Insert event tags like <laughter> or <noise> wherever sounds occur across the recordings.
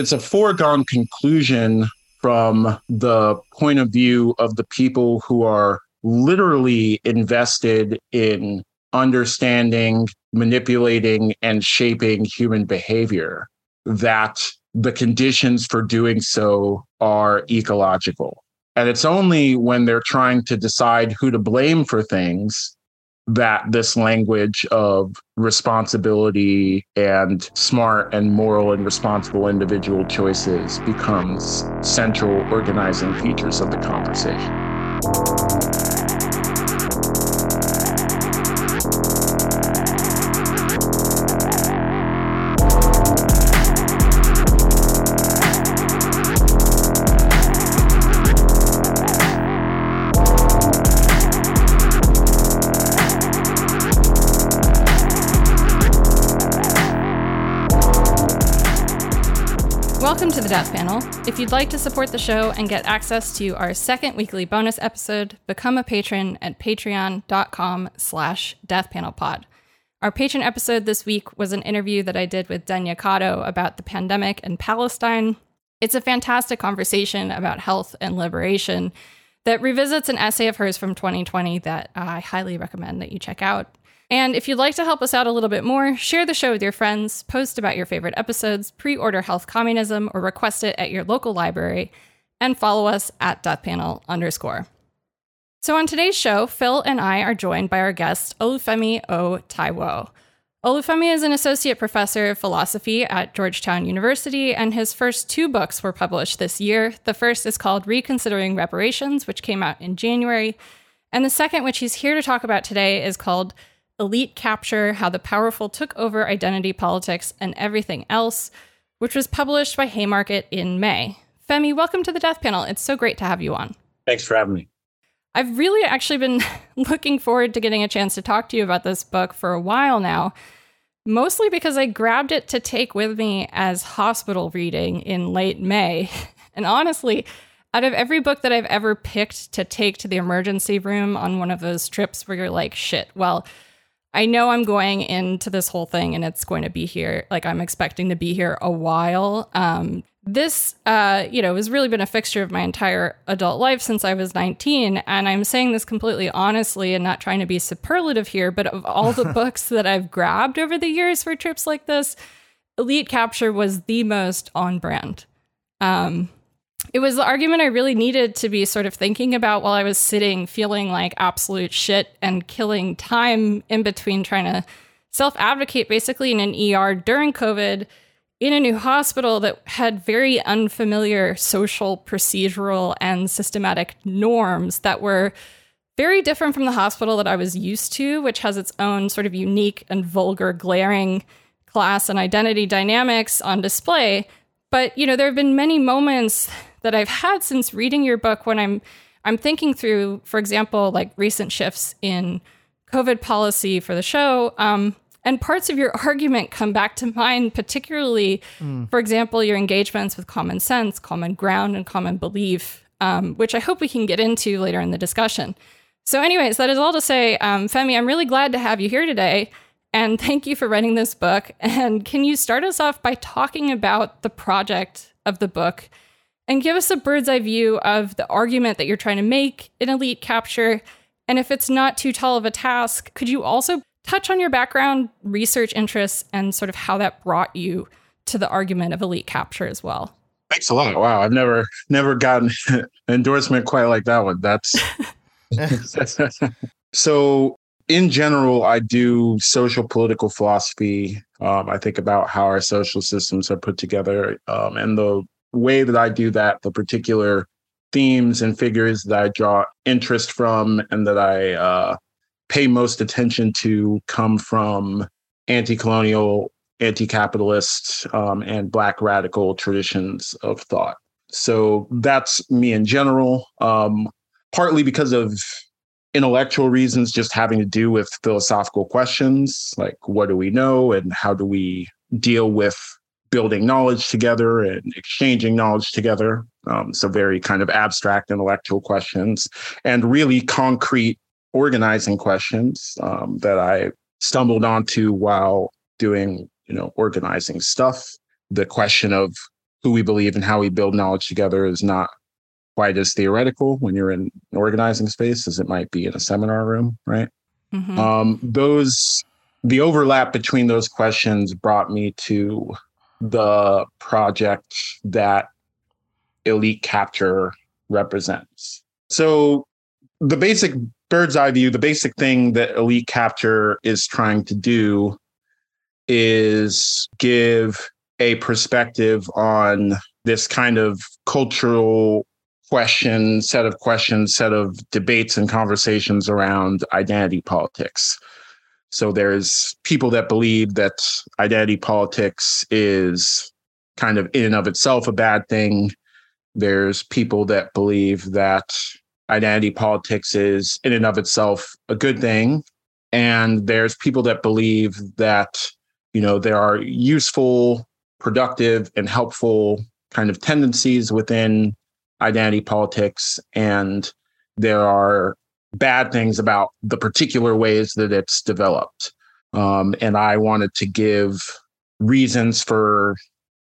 it's a foregone conclusion from the point of view of the people who are literally invested in understanding, manipulating, and shaping human behavior that the conditions for doing so are ecological. And it's only when they're trying to decide who to blame for things that this language of responsibility and smart and moral and responsible individual choices becomes central organizing features of the conversation. Welcome to the Death Panel. If you'd like to support the show and get access to our second weekly bonus episode, become a patron at patreon.com slash deathpanelpod. Our patron episode this week was an interview that I did with Denya Cotto about the pandemic in Palestine. It's a fantastic conversation about health and liberation that revisits an essay of hers from 2020 that I highly recommend that you check out. And if you'd like to help us out a little bit more, share the show with your friends, post about your favorite episodes, pre order Health Communism, or request it at your local library, and follow us at deathpanel underscore. So on today's show, Phil and I are joined by our guest, Olufemi O. Taiwo. Olufemi is an associate professor of philosophy at Georgetown University, and his first two books were published this year. The first is called Reconsidering Reparations, which came out in January. And the second, which he's here to talk about today, is called Elite Capture How the Powerful Took Over Identity Politics and Everything Else, which was published by Haymarket in May. Femi, welcome to the Death Panel. It's so great to have you on. Thanks for having me. I've really actually been <laughs> looking forward to getting a chance to talk to you about this book for a while now, mostly because I grabbed it to take with me as hospital reading in late May. <laughs> And honestly, out of every book that I've ever picked to take to the emergency room on one of those trips where you're like, shit, well, I know I'm going into this whole thing and it's going to be here. Like I'm expecting to be here a while. Um, this, uh, you know, has really been a fixture of my entire adult life since I was 19. And I'm saying this completely honestly and not trying to be superlative here, but of all the <laughs> books that I've grabbed over the years for trips like this, Elite Capture was the most on brand. Um, it was the argument I really needed to be sort of thinking about while I was sitting feeling like absolute shit and killing time in between trying to self advocate basically in an ER during COVID in a new hospital that had very unfamiliar social, procedural, and systematic norms that were very different from the hospital that I was used to, which has its own sort of unique and vulgar, glaring class and identity dynamics on display. But, you know, there have been many moments that I've had since reading your book when I'm I'm thinking through, for example, like recent shifts in COVID policy for the show. Um, and parts of your <laughs> argument come back to mind, particularly, mm. for example, your engagements with common sense, common ground, and common belief, um, which I hope we can get into later in the discussion. So, anyways, that is all to say, um, Femi, I'm really glad to have you here today. And <laughs> thank you for writing this book. And can you start us off by talking about the project of the book and give us a bird's eye view of the argument that you're trying to make in Elite Capture. And if it's not too tall of a task, could you also touch on your background, research interests, and sort of how that brought you to the argument of Elite Capture as well? Thanks a lot. Wow, I've never never gotten an <laughs> endorsement quite like that one. That's <laughs> so in general, I do social political philosophy. Um, I think about how our social systems are put together um, and the way that I do that, the particular themes and figures that I draw interest from and that I uh, pay most attention to come from anti colonial, anti capitalist, um, and Black radical traditions of thought. So that's me in general, um, partly because of intellectual reasons, just having to do with philosophical questions like what do we know and how do we deal with building knowledge together and exchanging knowledge together. Um, so, very kind of abstract intellectual questions and really concrete organizing questions um, that I stumbled onto while doing, you know, organizing stuff. The question of who we believe and how we build knowledge together is not quite as theoretical when you're in an organizing space as it might be in a seminar room, right? Mm-hmm. Um, those the overlap between those questions brought me to the project that elite capture represents. So the basic bird's eye view, the basic thing that elite capture is trying to do is give a perspective on this kind of cultural question, set of questions, set of debates and conversations around identity politics. So there's people that believe that identity politics is kind of in and of itself a bad thing. There's people that believe that identity politics is in and of itself a good thing. And there's people that believe that, you know, there are useful, productive, and helpful kind of tendencies within identity politics. And there are bad things about the particular ways that it's developed. Um, and I wanted to give reasons for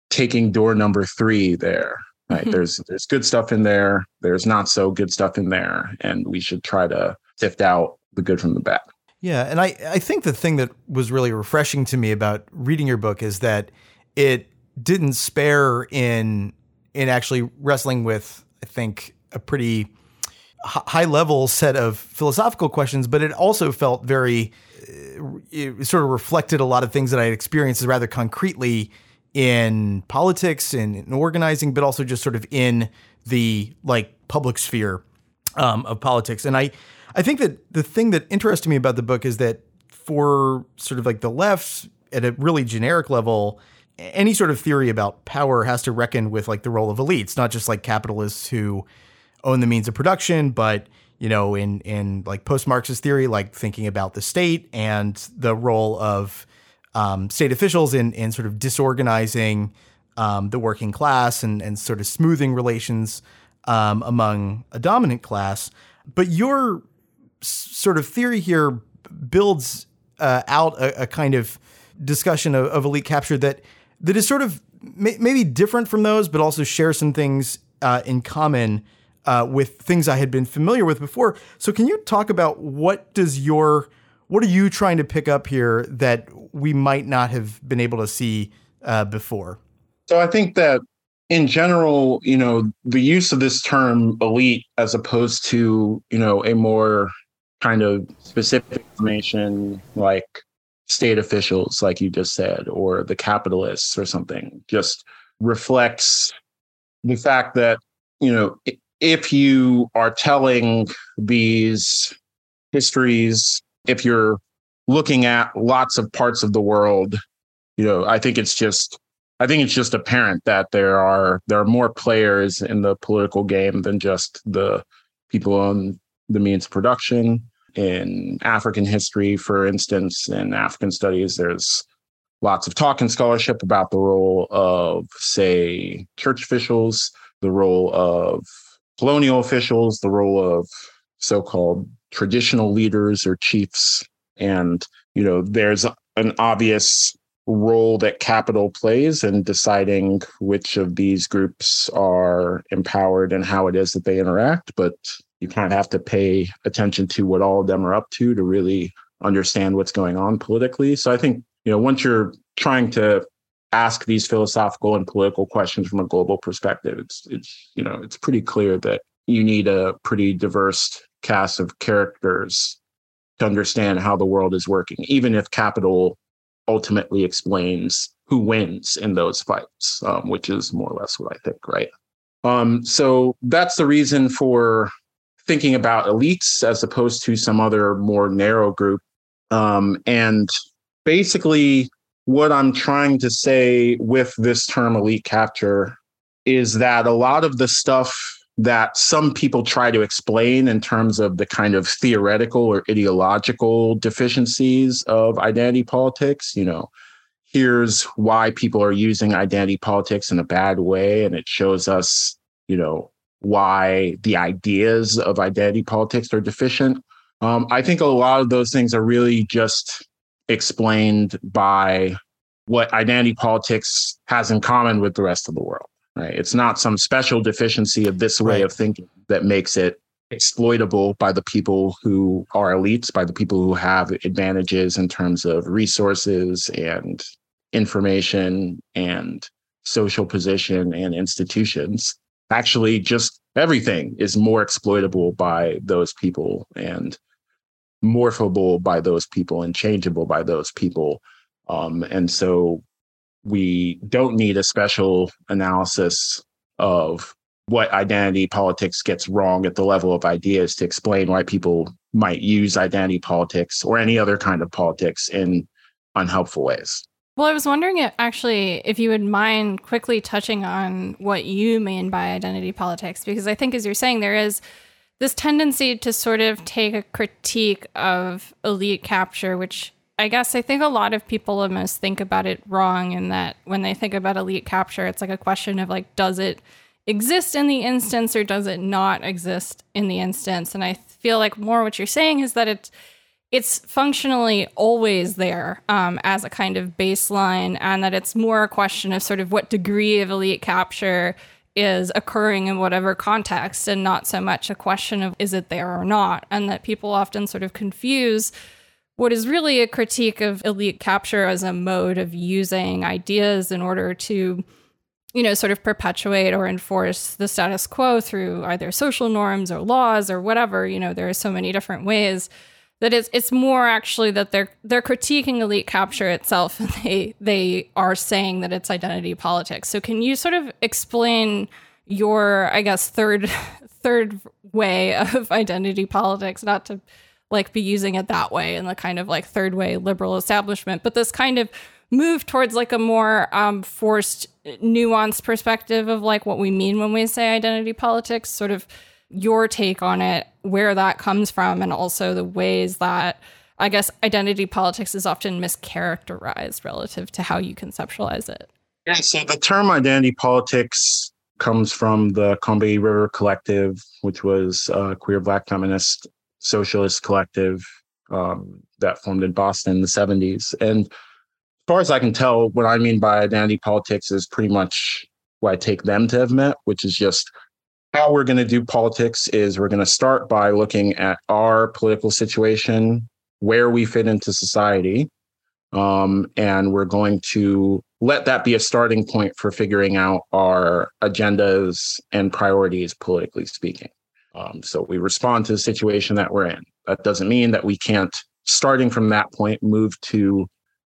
taking door number three there. Right. Mm-hmm. There's there's good stuff in there. There's not so good stuff in there. And we should try to sift out the good from the bad. Yeah. And I, I think the thing that was really refreshing to me about reading your book is that it didn't spare in in actually wrestling with, I think, a pretty high level set of philosophical questions, but it also felt very, uh, it sort of reflected a lot of things that I had experienced rather concretely in politics and in organizing, but also just sort of in the like public sphere um, of politics. And I, I think that the thing that interested me about the book is that for sort of like the left at a really generic level, any sort of theory about power has to reckon with like the role of elites, not just like capitalists who own the means of production, but you know, in in like post Marxist theory, like thinking about the state and the role of um, state officials in in sort of disorganizing um, the working class and and sort of smoothing relations um, among a dominant class. But your sort of theory here builds uh, out a, a, kind of discussion of, of, elite capture that that is sort of may, maybe different from those, but also shares some things uh, in common uh, with things I had been familiar with before. So can you talk about what does your what are you trying to pick up here that we might not have been able to see uh, before? So I think that in general, you know, the use of this term elite as opposed to, you know, a more kind of specific information like state officials, like you just said, or the capitalists or something, just reflects the fact that, you know, if you are telling these histories, if you're looking at lots of parts of the world, you know, I think it's just I think it's just apparent that there are there are more players in the political game than just the people on the means of production. In African history, for instance, in African studies, there's lots of talk and scholarship about the role of, say, church officials, the role of colonial officials, the role of so called traditional leaders or chiefs. And, you know, there's an obvious role that capital plays in deciding which of these groups are empowered and how it is that they interact. But you kind of have to pay attention to what all of them are up to to really understand what's going on politically. So I think, you know, once you're trying to ask these philosophical and political questions from a global perspective. It's it's you know it's pretty clear that you need a pretty diverse cast of characters to understand how the world is working, even if capital ultimately explains who wins in those fights, um, which is more or less what I think, right? Um, so that's the reason for thinking about elites as opposed to some other more narrow group. Um, and basically, what I'm trying to say with this term elite capture is that a lot of the stuff that some people try to explain in terms of the kind of theoretical or ideological deficiencies of identity politics, you know, here's why people are using identity politics in a bad way. And it shows us, you know, why the ideas of identity politics are deficient. Um, I think a lot of those things are really just explained by what identity politics has in common with the rest of the world. right? It's not some special deficiency of this way right. of thinking that makes it exploitable by the people who are elites, by the people who have advantages in terms of resources and information and social position and institutions. Actually, just everything is more exploitable by those people and morphable by those people and changeable by those people. Um, and so we don't need a special analysis of what identity politics gets wrong at the level of ideas to explain why people might use identity politics or any other kind of politics in unhelpful ways. Well, I was wondering if, actually if you would mind quickly touching on what you mean by identity politics, because I think, as you're saying, there is this tendency to sort of take a critique of elite capture, which I guess I think a lot of people almost think about it wrong, in that when they think about elite capture, it's like a question of like, does it exist in the instance or does it not exist in the instance? And I feel like more what you're saying is that it's it's functionally always there um, as a kind of baseline, and that it's more a question of sort of what degree of elite capture is occurring in whatever context, and not so much a question of is it there or not. And that people often sort of confuse what is really a critique of elite capture as a mode of using ideas in order to you know, sort of perpetuate or enforce the status quo through either social norms or laws or whatever. You know, there are so many different ways that it's it's more actually that they're they're critiquing elite capture itself <laughs> and they they are saying that it's identity politics. So can you sort of explain your I guess third <laughs> third way of identity politics, not to like be using it that way in the kind of like third way liberal establishment, but this kind of move towards like a more um, forced, nuanced perspective of like what we mean when we say identity politics, sort of your take on it, where that comes from, and also the ways that I guess identity politics is often mischaracterized relative to how you conceptualize it. Yeah, so the term identity politics comes from the Combahee River Collective, which was a queer black feminist socialist collective um, that formed in Boston in the 70s. And as far as I can tell, what I mean by identity politics is pretty much what I take them to have meant, which is just how we're going to do politics is we're going to start by looking at our political situation, where we fit into society, um, and we're going to let that be a starting point for figuring out our agendas and priorities, politically speaking. Um, so we respond to the situation that we're in. That doesn't mean that we can't, starting from that point, move to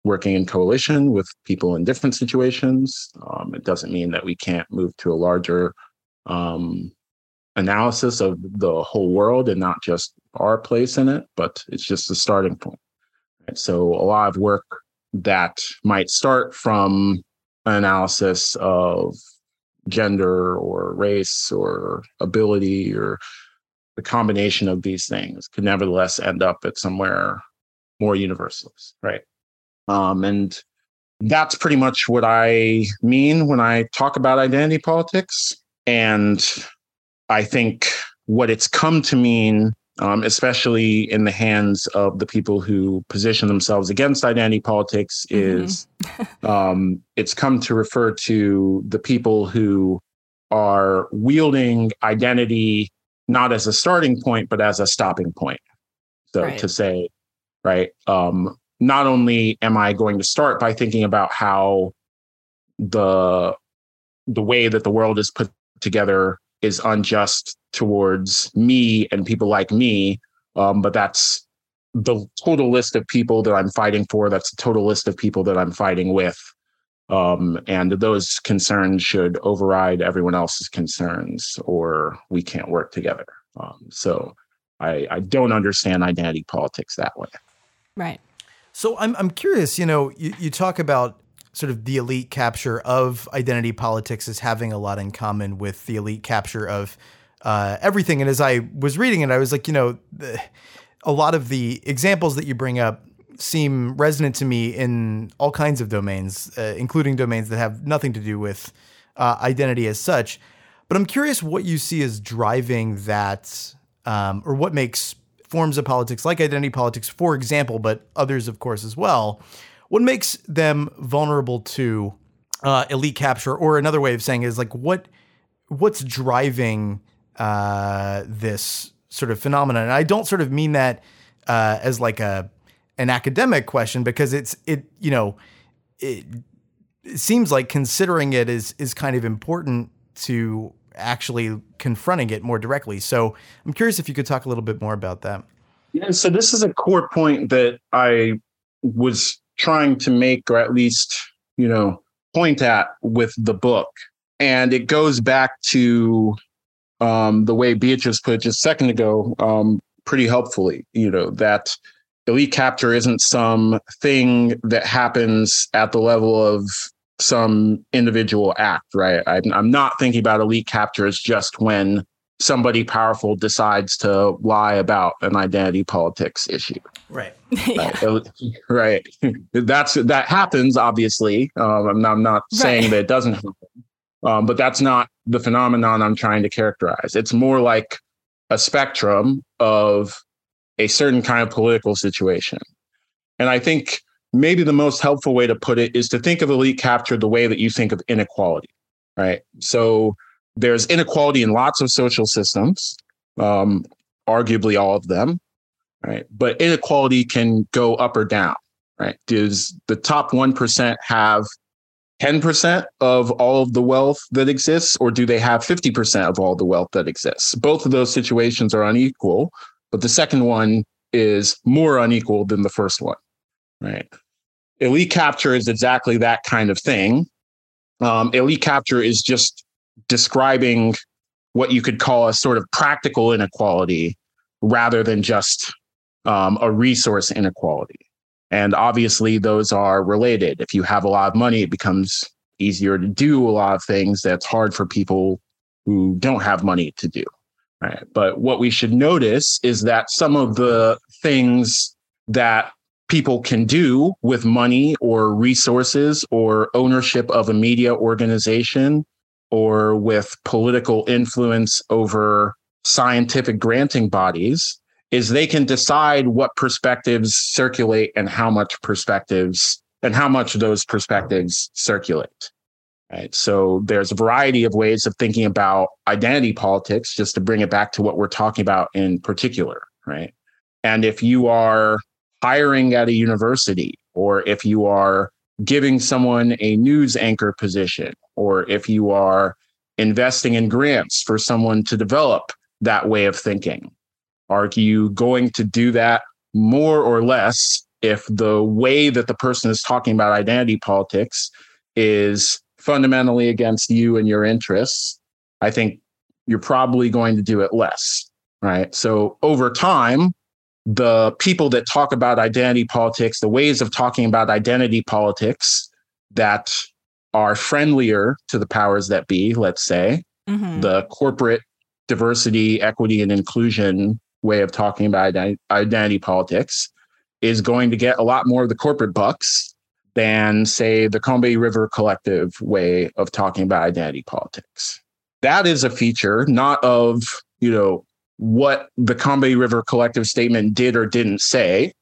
working in coalition with people in different situations. Um, it doesn't mean that we can't move to a larger um, analysis of the whole world and not just our place in it, but it's just a starting point. Right? So a lot of work that might start from an analysis of gender or race or ability or the combination of these things could nevertheless end up at somewhere more universalist, right? Um, and that's pretty much what I mean when I talk about identity politics. And I think what it's come to mean, um, especially in the hands of the people who position themselves against identity politics, mm-hmm. is <laughs> um, it's come to refer to the people who are wielding identity not as a starting point, but as a stopping point. So right. to say, right, um, not only am I going to start by thinking about how the the way that the world is put together is unjust towards me and people like me, um, but that's the total list of people that I'm fighting for. That's the total list of people that I'm fighting with. Um, and those concerns should override everyone else's concerns, or we can't work together. Um, so I, I don't understand identity politics that way. Right. So I'm I'm curious. You know, you, you talk about sort of the elite capture of identity politics as having a lot in common with the elite capture of uh, everything. And as I was reading it, I was like, you know, the, a lot of the examples that you bring up seem resonant to me in all kinds of domains, uh, including domains that have nothing to do with uh, identity as such. But I'm curious what you see as driving that, um, or what makes forms of politics like identity politics, for example, but others, of course, as well, what makes them vulnerable to uh, elite capture, or another way of saying is like what what's driving uh, this sort of phenomenon. And I don't sort of mean that uh, as like a an academic question because it's it you know it, it seems like considering it is is kind of important to actually confronting it more directly. So I'm curious if you could talk a little bit more about that. Yeah, so this is a core point that I was trying to make, or at least, you know, point at with the book. And it goes back to um, the way Beatrice put it just a second ago, um, pretty helpfully, you know, that elite capture isn't some thing that happens at the level of some individual act, right? I'm, I'm not thinking about elite capture as just when somebody powerful decides to lie about an identity politics issue. Right. <laughs> Right. right. That's that happens, obviously. Um, I'm not, I'm not right. saying that it doesn't happen, um, but that's not the phenomenon I'm trying to characterize. It's more like a spectrum of a certain kind of political situation. And I think maybe the most helpful way to put it is to think of elite capture the way that you think of inequality, right? So there's inequality in lots of social systems, um, arguably all of them, right? But inequality can go up or down, right? Does the top 1% have 10% of all of the wealth that exists, or do they have 50% of all the wealth that exists? Both of those situations are unequal, but the second one is more unequal than the first one, right? Elite capture is exactly that kind of thing. Um, elite capture is just describing what you could call a sort of practical inequality rather than just um, a resource inequality. And obviously, those are related. If you have a lot of money, it becomes easier to do a lot of things that's hard for people who don't have money to do. Right. But what we should notice is that some of the things that people can do with money or resources or ownership of a media organization or with political influence over scientific granting bodies is they can decide what perspectives circulate and how much perspectives and how much those perspectives circulate. Right. So there's a variety of ways of thinking about identity politics, just to bring it back to what we're talking about in particular. Right. And if you are hiring at a university, or if you are giving someone a news anchor position, or if you are investing in grants for someone to develop that way of thinking, are you going to do that more or less if the way that the person is talking about identity politics is fundamentally against you and your interests? I think you're probably going to do it less, right? So over time, the people that talk about identity politics, the ways of talking about identity politics that are friendlier to the powers that be, let's say, mm-hmm. the corporate diversity, equity, and inclusion way of talking about identity politics is going to get a lot more of the corporate bucks than, say, the Combahee River Collective way of talking about identity politics. That is a feature not of, you know, what the Combahee River Collective statement did or didn't say.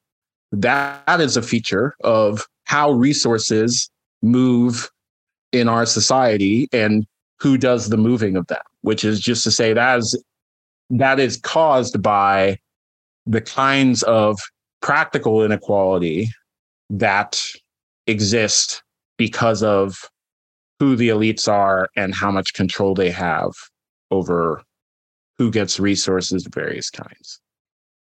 That is a feature of how resources move in our society and who does the moving of them, which is just to say that is that is caused by the kinds of practical inequality that exist because of who the elites are and how much control they have over who gets resources of various kinds.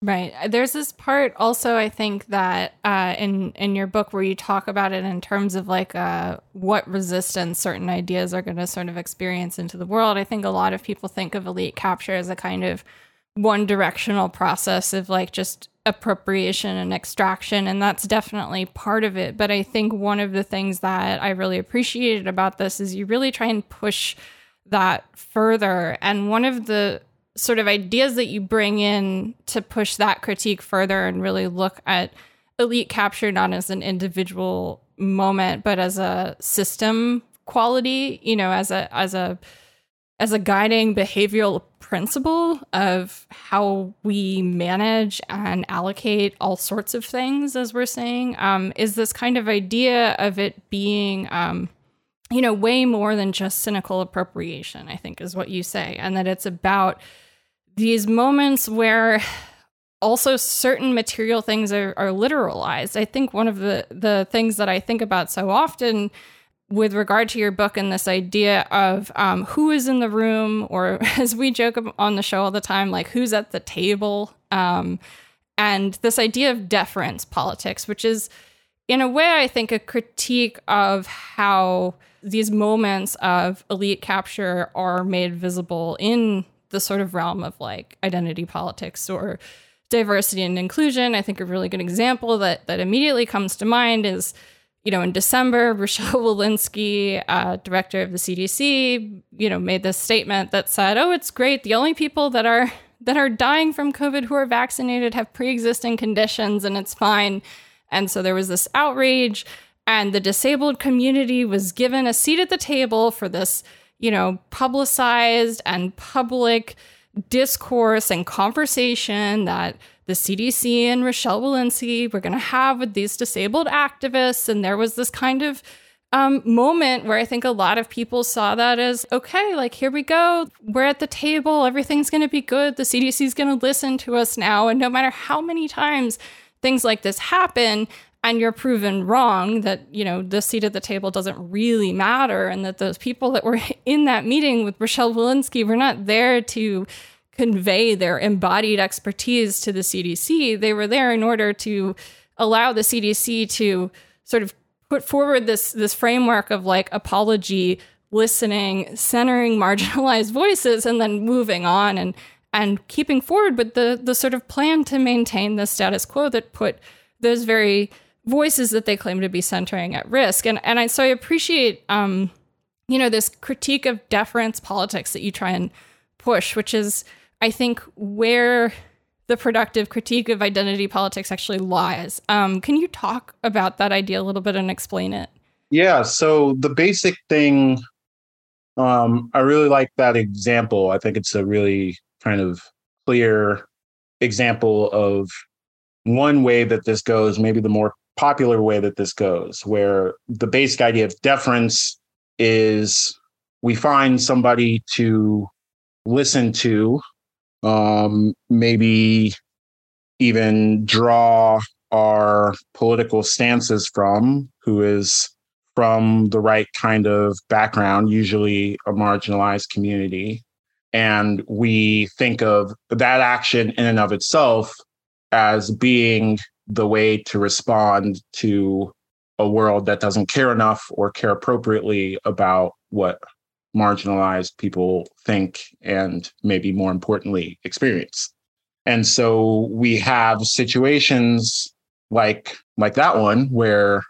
Right. There's this part also I think that uh, in in your book where you talk about it in terms of like uh, what resistance certain ideas are going to sort of experience into the world. I think a lot of people think of elite capture as a kind of one directional process of like just appropriation and extraction and that's definitely part of it but i think one of the things that i really appreciated about this is you really try and push that further and one of the sort of ideas that you bring in to push that critique further and really look at elite capture not as an individual moment but as a system quality you know as a as a as a guiding behavioral principle of how we manage and allocate all sorts of things as we're saying um, is this kind of idea of it being um, you know, way more than just cynical appropriation, I think is what you say. And that it's about these moments where also certain material things are, are literalized. I think one of the, the things that I think about so often with regard to your book and this idea of um, who is in the room, or <laughs> as we joke on the show all the time, like who's at the table, um, and this idea of deference politics, which is in a way, I think, a critique of how these moments of elite capture are made visible in the sort of realm of like identity politics or diversity and inclusion. I think a really good example that that immediately comes to mind is, you know, in December, <laughs> Rochelle Walensky, uh, director of the CDC, you know, made this statement that said, "Oh, it's great. The only people that are that are dying from COVID who are vaccinated have pre-existing conditions, and it's fine." And so there was this outrage, and the disabled community was given a seat at the table for this, you know, publicized and public discourse and conversation that the CDC and Rochelle Walensky were going to have with these disabled activists. And there was this kind of um, moment where I think a lot of people saw that as okay, like here we go. We're at the table. Everything's going to be good. The CDC is going to listen to us now. And no matter how many times things like this happen and you're proven wrong that you know the seat at the table doesn't really matter and that those people that were <laughs> in that meeting with Rochelle Walensky were not there to convey their embodied expertise to the CDC they were there in order to allow the CDC to sort of put forward this this framework of like apology listening centering <laughs> marginalized voices and then moving on and and keeping forward with the the sort of plan to maintain the status quo that put those very voices that they claim to be centering at risk. And and I so I appreciate um, you know, this critique of deference politics that you try and push, which is I think where the productive critique of identity politics actually lies. Um, can you talk about that idea a little bit and explain it? Yeah. So the basic thing, um, I really like that example. I think it's a really kind of clear example of one way that this goes, maybe the more popular way that this goes, where the basic idea of deference is we find somebody to listen to, um, maybe even draw our political stances from, who is from the right kind of background, usually a marginalized community, and we think of that action in and of itself as being the way to respond to a world that doesn't care enough or care appropriately about what marginalized people think and maybe more importantly experience. And so we have situations like like that one where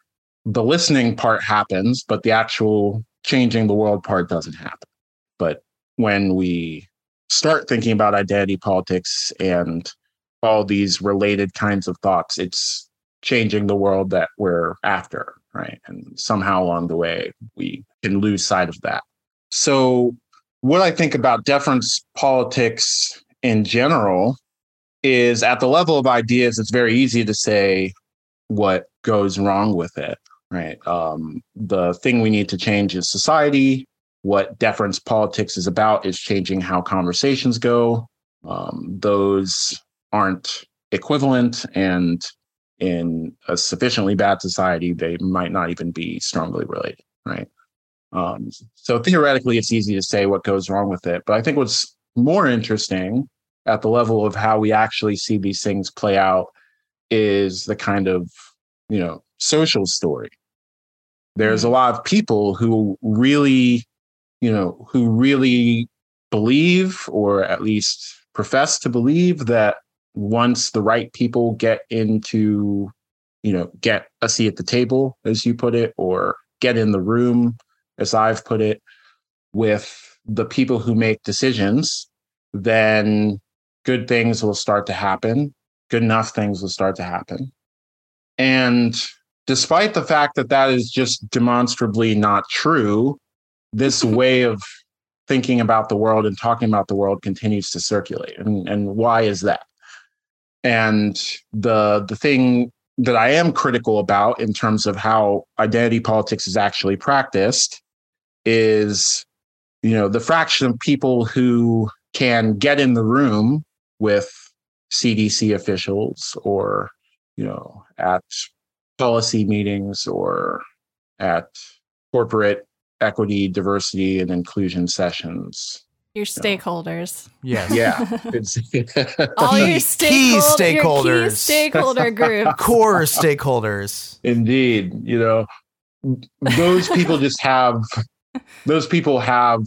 the listening part happens but the actual changing the world part doesn't happen. But when we start thinking about identity politics and all these related kinds of thoughts, it's changing the world that we're after, right? And somehow along the way, we can lose sight of that. So, what I think about deference politics in general is at the level of ideas, it's very easy to say what goes wrong with it, right? Um, the thing we need to change is society what deference politics is about is changing how conversations go. Um, those aren't equivalent, and in a sufficiently bad society, they might not even be strongly related, right? Um, so theoretically, it's easy to say what goes wrong with it. But I think what's more interesting at the level of how we actually see these things play out is the kind of, you know, social story. There's a mm-hmm. lot of people who really you know, who really believe or at least profess to believe that once the right people get into, you know, get a seat at the table, as you put it, or get in the room, as I've put it, with the people who make decisions, then good things will start to happen. Good enough things will start to happen. And despite the fact that that is just demonstrably not true, this <laughs> way of thinking about the world and talking about the world continues to circulate. And, and why is that? And the the thing that I am critical about in terms of how identity politics is actually practiced is, you know, the fraction of people who can get in the room with CDC officials or, you know, at policy meetings or at corporate equity, diversity, and inclusion sessions. Your stakeholders. Yes. Yeah. <laughs> <laughs> All your, Key- stakehold- key your stakeholders. key stakeholder group. <laughs> Core stakeholders. Indeed. You know, those people just have, those people have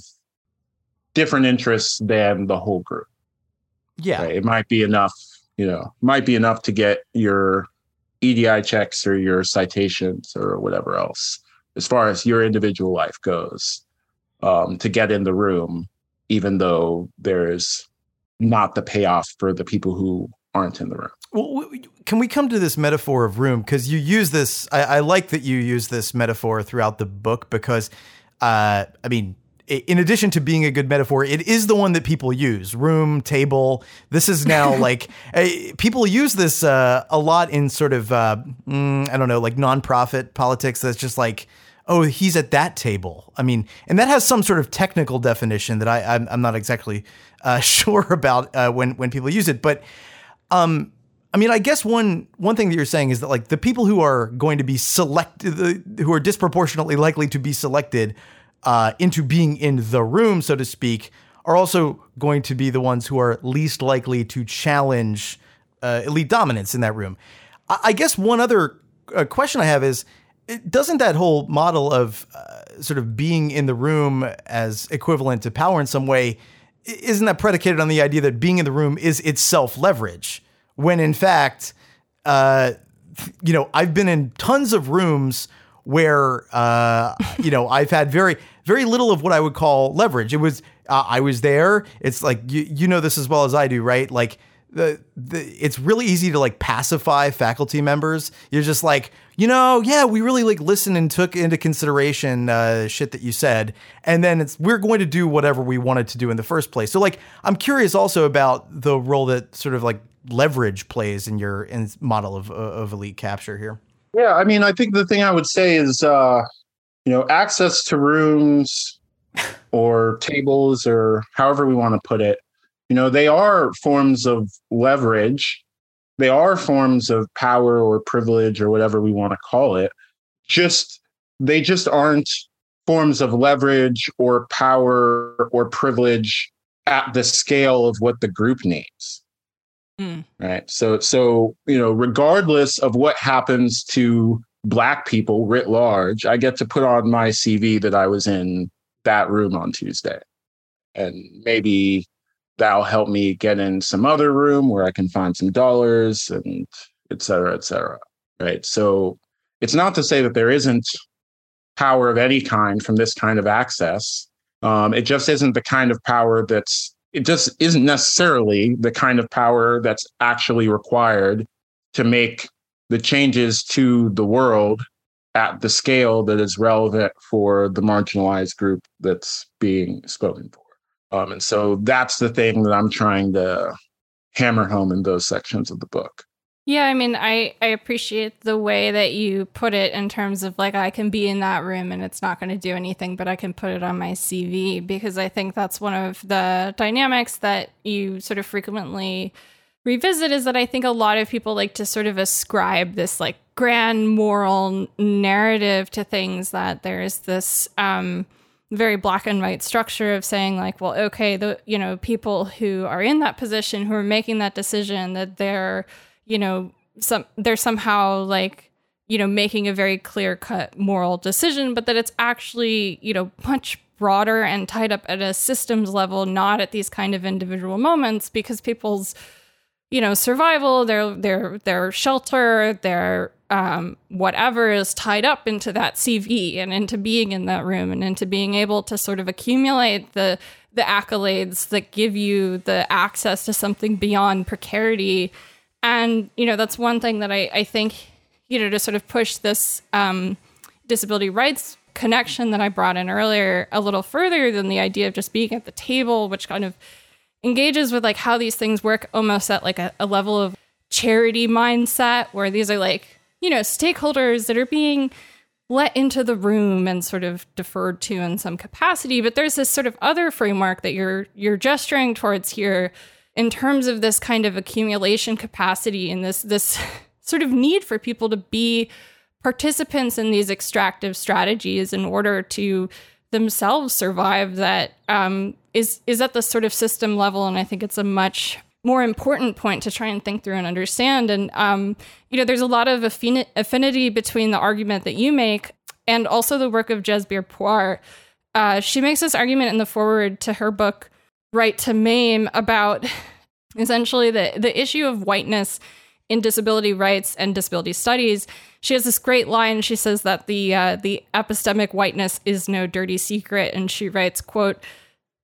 different interests than the whole group. Yeah. Right? It might be enough, you know, might be enough to get your EDI checks or your citations or whatever else, as far as your individual life goes, um, to get in the room, even though there's not the payoff for the people who aren't in the room. Well, can we come to this metaphor of room? Because you use this. I, I like that you use this metaphor throughout the book because, uh, I mean, in addition to being a good metaphor, it is the one that people use. Room, table. This is now <laughs> like eh, people use this uh, a lot in sort of uh, mm, I don't know, like nonprofit politics. That's just like. Oh, he's at that table. I mean, and that has some sort of technical definition that I, I'm, I'm not exactly uh, <laughs> sure about uh, when when people use it. But um, I mean, I guess one one thing that you're saying is that like the people who are going to be selected, who are disproportionately likely to be selected uh, into being in the room, so to speak, are also going to be the ones who are least likely to challenge uh, elite dominance in that room. I, I guess one other uh, question I have is. Doesn't that whole model of uh, sort of being in the room as equivalent to power in some way, isn't that predicated on the idea that being in the room is itself leverage? When in fact, uh, you know, I've been in tons of rooms where, uh, <laughs> you know, I've had very, very little of what I would call leverage. It was, uh, I was there. It's like, you, you know, this as well as I do, right? Like, the, the it's really easy to like pacify faculty members. You're just like, you know, yeah, we really like listened and took into consideration uh, shit that you said, and then it's we're going to do whatever we wanted to do in the first place. So like, I'm curious also about the role that sort of like leverage plays in your in model of of elite capture here. Yeah, I mean, I think the thing I would say is, uh, you know, access to rooms <laughs> or tables or however we want to put it, you know, they are forms of leverage. They are forms of power or privilege or whatever we want to call it. Just they just aren't forms of leverage or power or privilege at the scale of what the group needs Mm. right so so you know regardless of what happens to black people writ large i get to put on my cv that i was in that room on tuesday and maybe that'll help me get in some other room where i can find some dollars and et cetera et cetera right so it's not to say that there isn't power of any kind from this kind of access um, it just isn't the kind of power that's it just isn't necessarily the kind of power that's actually required to make the changes to the world at the scale that is relevant for the marginalized group that's being spoken for. Um, and so that's the thing that I'm trying to hammer home in those sections of the book. Yeah, I mean, I I appreciate the way that you put it in terms of like I can be in that room and it's not going to do anything, but I can put it on my CV because I think that's one of the dynamics that you sort of frequently revisit is that I think a lot of people like to sort of ascribe this like grand moral narrative to things that there's this um very black and white structure of saying like well okay the you know people who are in that position who are making that decision that they're you know some they're somehow like you know making a very clear cut moral decision but that it's actually you know much broader and tied up at a systems level not at these kind of individual moments because people's you know survival their their their shelter their um, whatever is tied up into that cv and into being in that room and into being able to sort of accumulate the the accolades that give you the access to something beyond precarity. And you know that's one thing that i i think you know to sort of push this um, disability rights connection that i brought in earlier a little further than the idea of just being at the table which kind of engages with like how these things work almost at like a, a level of charity mindset where these are like you know stakeholders that are being let into the room and sort of deferred to in some capacity. But there's this sort of other framework that you're you're gesturing towards here in terms of this kind of accumulation capacity and this this <laughs> sort of need for people to be participants in these extractive strategies in order to themselves survive that um, is is at the sort of system level and i think it's a much more important point to try and think through and understand and um, you know there's a lot of affinity between the argument that you make and also the work of Jasbir Puar. Uh, she makes this argument in the foreword to her book right to maim about essentially the, the issue of whiteness in disability rights and disability studies. She has this great line. She says that the uh, the epistemic whiteness is no dirty secret, and she writes, "quote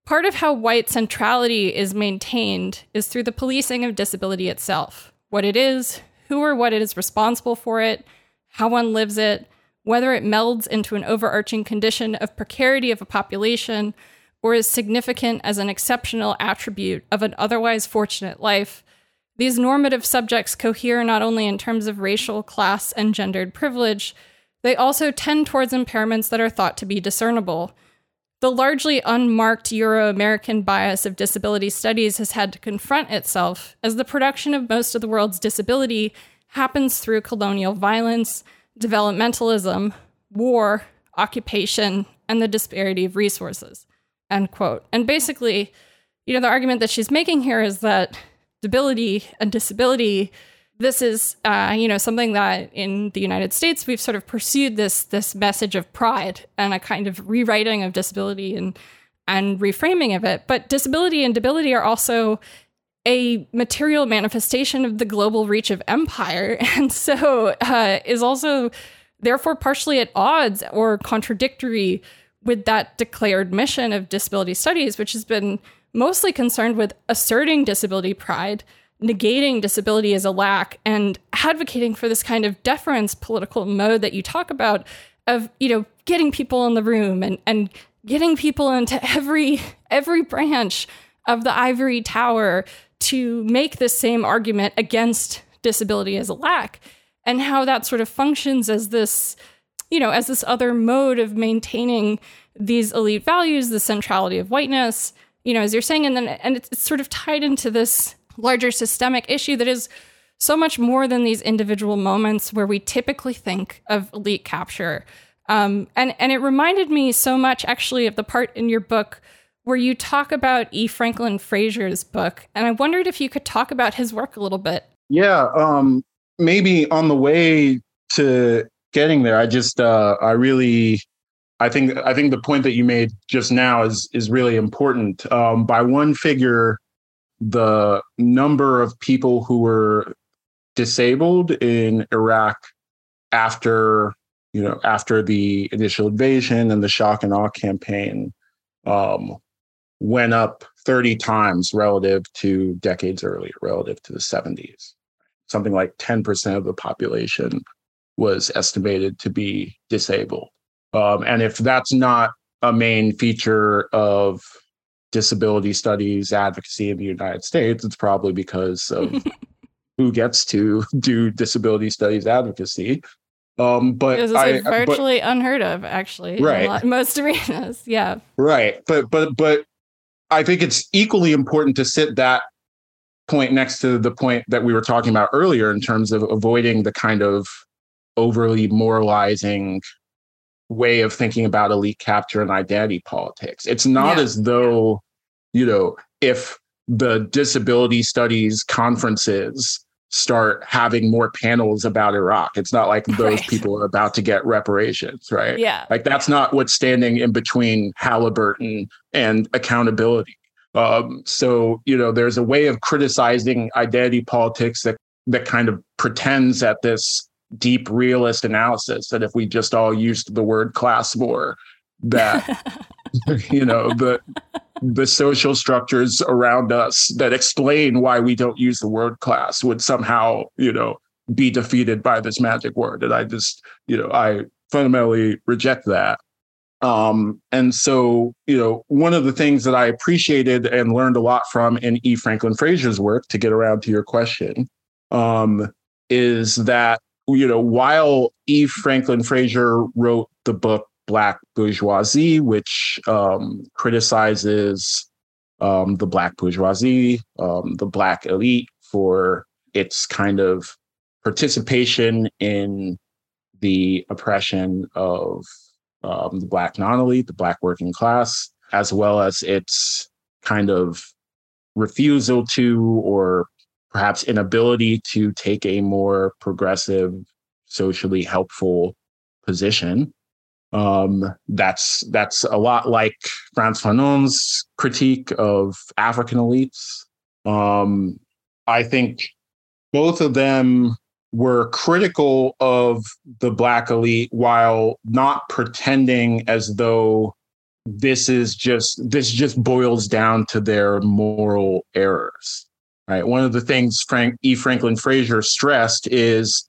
Part of how white centrality is maintained is through the policing of disability itself. What it is, who or what is responsible for it, how one lives it, whether it melds into an overarching condition of precarity of a population." or is significant as an exceptional attribute of an otherwise fortunate life, these normative subjects cohere not only in terms of racial, class, and gendered privilege, they also tend towards impairments that are thought to be discernible. The largely unmarked Euro American bias of disability studies has had to confront itself as the production of most of the world's disability happens through colonial violence, developmentalism, war, occupation, and the disparity of resources end quote. And basically, you know, the argument that she's making here is that debility and disability this is uh, you know something that in the United States we've sort of pursued this this message of pride and a kind of rewriting of disability and and reframing of it. But disability and debility are also a material manifestation of the global reach of empire, <laughs> and so uh, is also therefore partially at odds or contradictory with that declared mission of disability studies, which has been mostly concerned with asserting disability pride, negating disability as a lack, and advocating for this kind of deference political mode that you talk about of, you know, getting people in the room and, and getting people into every every branch of the ivory tower to make the same argument against disability as a lack and how that sort of functions as this you know, as this other mode of maintaining these elite values, the centrality of whiteness, you know, as you're saying, and then and it's, it's sort of tied into this larger systemic issue that is so much more than these individual moments where we typically think of elite capture. Um, and and it reminded me so much actually of the part in your book where you talk about E. Franklin Frazier's book, and I wondered if you could talk about his work a little bit. Yeah, um, maybe on the way to getting there. I just uh, I really I think I think the point that you made just now is is really important. Um, by one figure, the number of people who were disabled in Iraq after you know after the initial invasion and the shock and awe campaign um, went up 30 times relative to decades earlier, relative to the 70s. Something like 10% of the population was estimated to be disabled. Um, and if that's not a main feature of disability studies advocacy in the United States, it's probably because of <laughs> who gets to do disability studies advocacy. Um, but it's I, virtually but, unheard of, actually, right? most <laughs> arenas, yeah, right. But but but I think it's equally important to sit that point next to the point that we were talking about earlier in terms of avoiding the kind of overly moralizing way of thinking about elite capture and identity politics. It's not yeah. as though, you know, if the disability studies conferences start having more panels about Iraq. It's not like those right. people are about to get reparations, right? Yeah. Like that's not what's standing in between Halliburton and accountability. Um, so, you know, there's a way of criticizing identity politics that that kind of pretends at this deep realist analysis that if we just all used the word class more that <laughs> you know the the social structures around us that explain why we don't use the word class would somehow you know be defeated by this magic word. And i just you know i fundamentally reject that. Um, and so you know one of the things that i appreciated and learned a lot from in e. Franklin frazier's work to get around to your question um, is that you know, while E. Franklin Frazier wrote the book Black Bourgeoisie, which um, criticizes um, the Black bourgeoisie, um, the Black elite for its kind of participation in the oppression of um, the Black non elite, the Black working class, as well as its kind of refusal to or perhaps inability to take a more progressive, socially helpful position. Um, that's that's a lot like Frantz Fanon's critique of African elites. Um, I think both of them were critical of the black elite while not pretending as though this is just this just boils down to their moral errors right one of the things frank e franklin frazier stressed is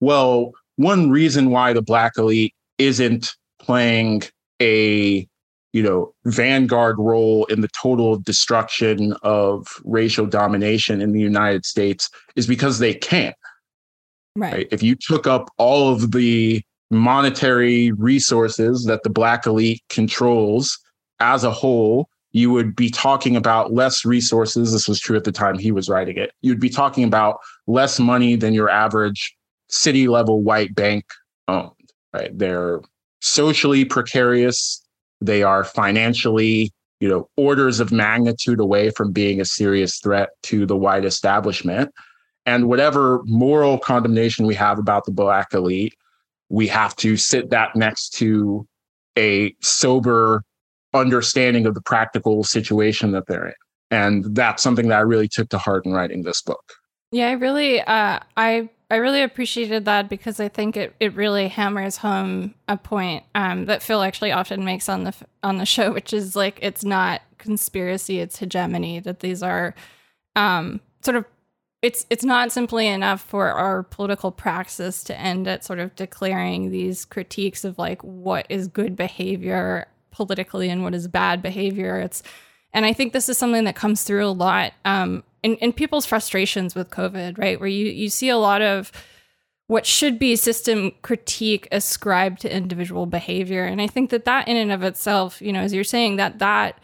well one reason why the black elite isn't playing a you know vanguard role in the total destruction of racial domination in the united states is because they can't. Right, right? if you took up all of the monetary resources that the black elite controls as a whole you would be talking about less resources. This was true at the time he was writing it. You'd be talking about less money than your average city level white bank owned right? They're socially precarious they are financially you know orders of magnitude away from being a serious threat to the white establishment and whatever moral condemnation we have about the black elite we have to sit that next to a sober understanding of the practical situation that they're in. And that's something that I really took to heart in writing this book. Yeah, I really uh, I I really appreciated that because I think it, it really hammers home a point um, that Phil actually often makes on the on the show, <laughs> which is like it's not conspiracy, it's hegemony. That these are um, sort of it's it's not simply enough for our political praxis to end at sort of declaring these critiques of like what is good behavior politically and what is bad behavior. It's and I think this is something that comes through a lot um, in people's frustrations with COVID, right? Where you you see a lot of what should be system critique ascribed to individual behavior, and I think that that in and of itself, you know, as you're saying that that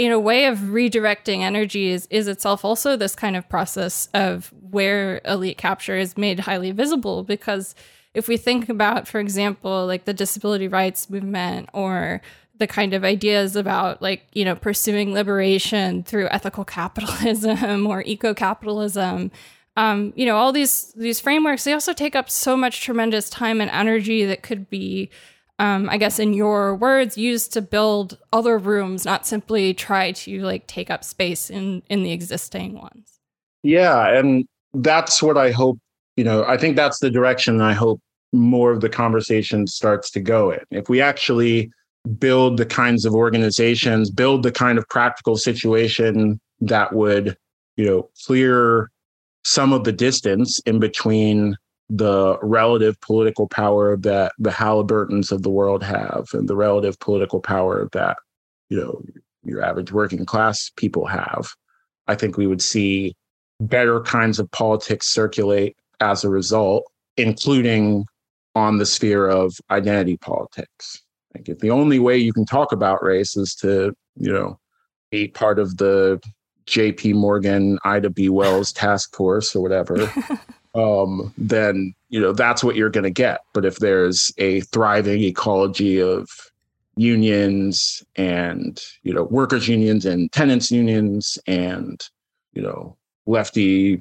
in a way of redirecting energy is, is itself also this kind of process of where elite capture is made highly visible because if we think about for example like the disability rights movement or the kind of ideas about like you know pursuing liberation through ethical capitalism <laughs> or eco-capitalism um, you know all these these frameworks they also take up so much tremendous time and energy that could be um, I guess in your words, used to build other rooms, not simply try to like take up space in in the existing ones. Yeah, and that's what I hope. You know, I think that's the direction I hope more of the conversation starts to go in. If we actually build the kinds of organizations, build the kind of practical situation that would, you know, clear some of the distance in between the relative political power that the Halliburtons of the world have and the relative political power that, you know, your average working class people have, I think we would see better kinds of politics circulate as a result, including on the sphere of identity politics. Like if the only way you can talk about race is to, you know, be part of the JP Morgan, Ida B. Wells task force or whatever, <laughs> um, then you know that's what you're going to get. But if there's a thriving ecology of unions and you know workers unions and tenants unions and you know lefty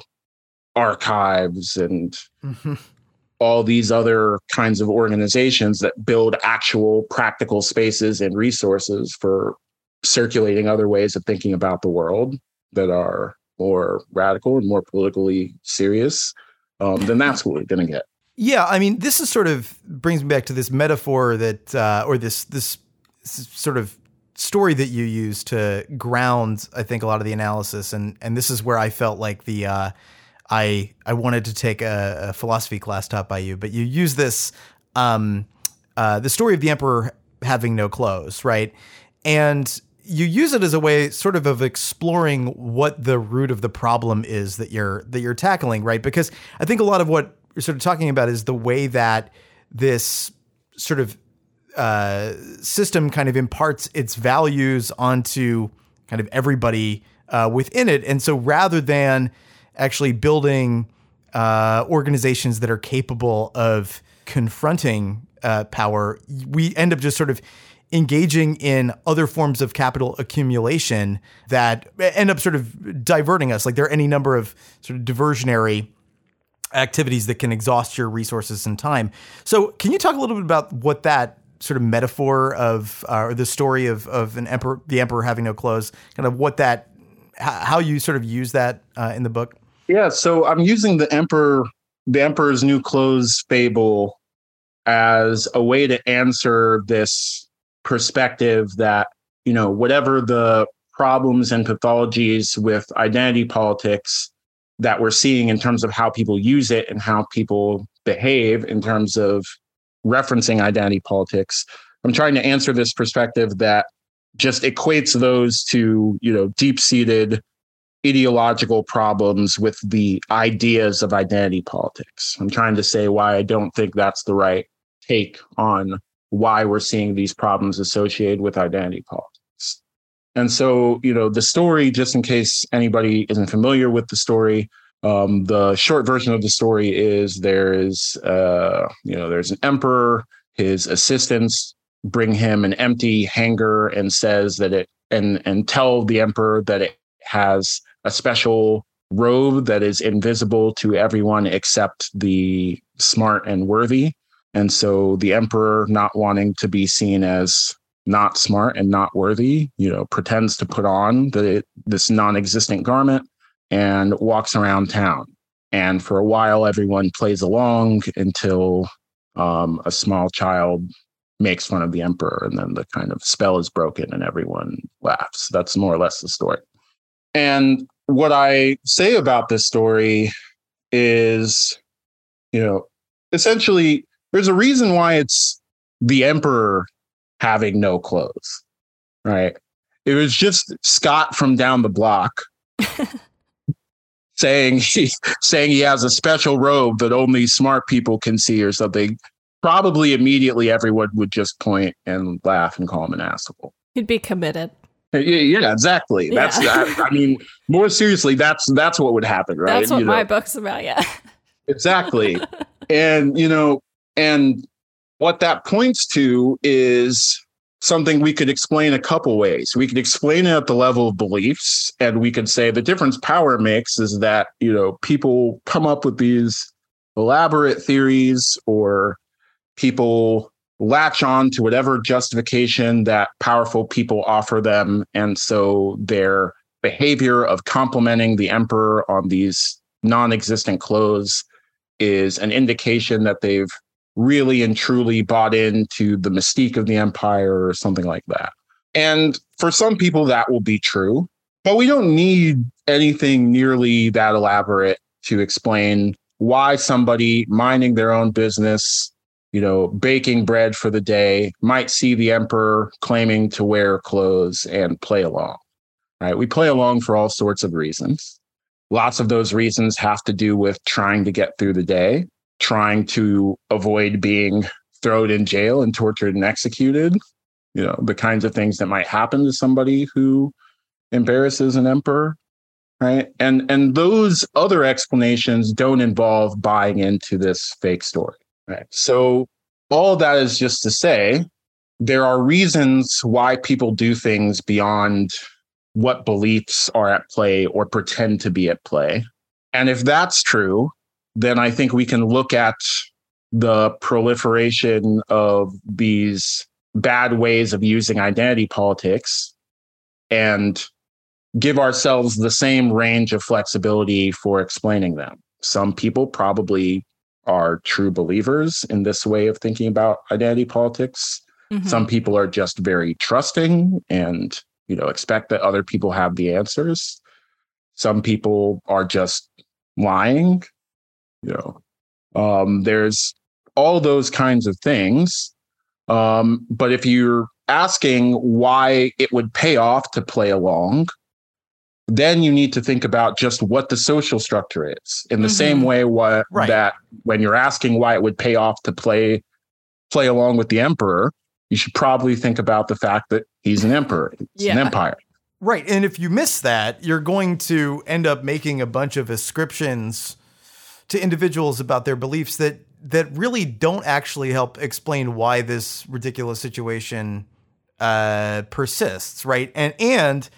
archives and mm-hmm. <laughs> all these other kinds of organizations that build actual practical spaces and resources for circulating other ways of thinking about the world that are more radical and more politically serious um, then that's what we're going to get. Yeah, I mean, this is sort of brings me back to this metaphor that, uh, or this this sort of story that you use to ground, I think, a lot of the analysis, and and this is where I felt like the uh, I I wanted to take a, a, philosophy class taught by you, but you use this um, uh, the story of the emperor having no clothes, right? And you use it as a way sort of of exploring what the root of the problem is that you're that you're tackling right because i think a lot of what you're sort of talking about is the way that this sort of uh, system kind of imparts its values onto kind of everybody uh, within it. And so rather than actually building uh, organizations that are capable of confronting uh, power, we end up just sort of engaging in other forms of capital accumulation that end up sort of diverting us. Like there are any number of sort of diversionary activities that can exhaust your resources and time. So, can you talk a little bit about what that sort of metaphor of uh, or the story of of an emperor, the emperor having no clothes, kind of what that, how you sort of use that uh, in the book? Yeah, so I'm using the emperor, the emperor's new clothes fable as a way to answer this perspective that you know whatever the problems and pathologies with identity politics that we're seeing in terms of how people use it and how people behave in terms of referencing identity politics. I'm trying to answer this perspective that just equates those to, you know, deep-seated ideological problems with the ideas of identity politics. I'm trying to say why I don't think that's the right take on why we're seeing these problems associated with identity politics. And so, you know, the story, just in case anybody isn't familiar with the story, um, the short version of the story is there is, uh, you know, there's an emperor. His assistants bring him an empty hanger and says that it and and tell the emperor that it has a special robe that is invisible to everyone except the smart and worthy. And so the emperor, not wanting to be seen as not smart and not worthy, you know, pretends to put on the, this non-existent garment and walks around town. And for a while, everyone plays along until um, a small child makes fun of the emperor, and then the kind of spell is broken and everyone laughs. That's more or less the story. And what I say about this story is, you know, essentially, there's a reason why it's the emperor having no clothes, right? It was just Scott from down the block <laughs> saying he saying he has a special robe that only smart people can see or something. Probably immediately everyone would just point and laugh and call him an asshole. He'd be committed. Yeah, yeah exactly. Yeah. That's I, I, mean, more seriously, that's that's what would happen, right? That's what you my know. book's about. Yeah. <laughs> Exactly. and you know, and what that points to is something we could explain a couple ways. We could explain it at the level of beliefs, and we could say the difference power makes is that, you know, people come up with these elaborate theories or people latch on to whatever justification that powerful people offer them. And so their behavior of complimenting the emperor on these non existent clothes is an indication that they've really and truly bought into the mystique of the empire or something like that. And for some people, that will be true, but we don't need anything nearly that elaborate to explain why somebody minding their own business, you know, baking bread for the day might see the emperor claiming to wear clothes and play along. Right? We play along for all sorts of reasons. Lots of those reasons have to do with trying to get through the day trying to avoid being thrown in jail and tortured and executed. You know, the kinds of things that might happen to somebody who embarrasses an emperor. Right. And and those other explanations don't involve buying into this fake story. Right. So all that is just to say there are reasons why people do things beyond what beliefs are at play or pretend to be at play. And if that's true, then I think we can look at the proliferation of these bad ways of using identity politics and give ourselves the same range of flexibility for explaining them. Some people probably are true believers in this way of thinking about identity politics. Mm-hmm. Some people are just very trusting and you know expect that other people have the answers. Some people are just lying you know um, there's all those kinds of things um, but if you're asking why it would pay off to play along then you need to think about just what the social structure is in the Mhm. same way what Right. that when you're asking why it would pay off to play play along with the emperor you should probably think about the fact that he's an emperor it's an empire Right. And if you miss that, you're going to end up making a bunch of ascriptions to individuals about their beliefs that that really don't actually help explain why this ridiculous situation uh, persists, right? And and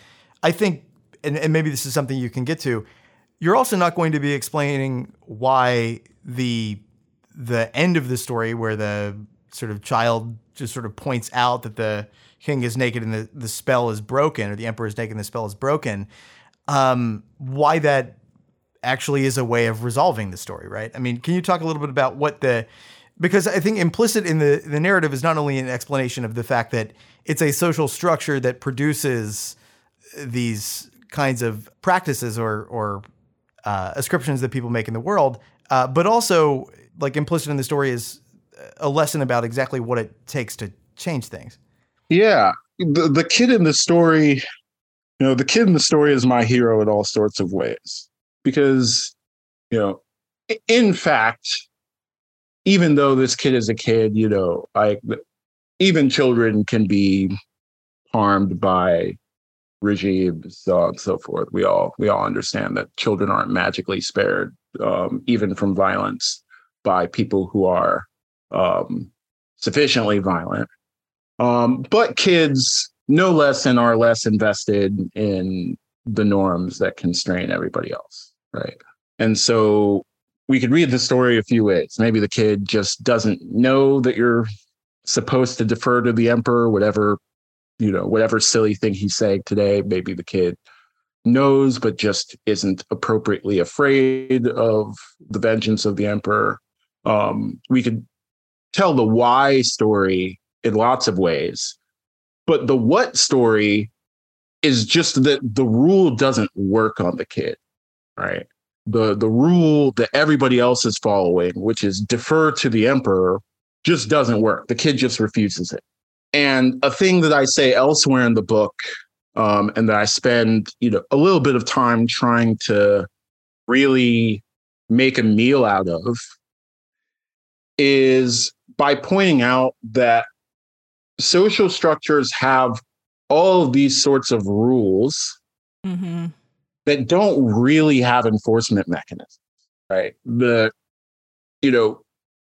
I think and, and maybe this is something you can get to, you're also not going to be explaining why the the end of the story where the sort of child just sort of points out that the king is naked and the, the spell is broken, or the emperor is naked and the spell is broken, um, why that actually is a way of resolving the story, right? I mean, can you talk a little bit about what the because I think implicit in the the narrative is not only an explanation of the fact that it's a social structure that produces these kinds of practices or or uh, ascriptions that people make in the world, uh, but also like implicit in the story is a lesson about exactly what it takes to change things. yeah the, the kid in the story you know the kid in the story is my hero in all sorts of ways because you know in fact even though this kid is a kid you know like even children can be harmed by regimes so and so forth. We all we all understand that children aren't magically spared um, even from violence by people who are um, sufficiently violent. Um, but kids no less and are less invested in the norms that constrain everybody else right? And so we could read the story a few ways. Maybe the kid just doesn't know that you're supposed to defer to the emperor whatever you know whatever silly thing he's saying today maybe the kid knows but just isn't appropriately afraid of the vengeance of the emperor. Um, we could tell the why story in lots of ways but the what story is just that the rule doesn't work on the kid right? The the rule that everybody else is following which is defer to the emperor just doesn't work. The kid just refuses it and a thing that i say elsewhere in the book um, and that i spend you know a little bit of time trying to really make a meal out of is by pointing out that social structures have all of these sorts of rules Mm-hmm. that don't really have enforcement mechanisms right the you know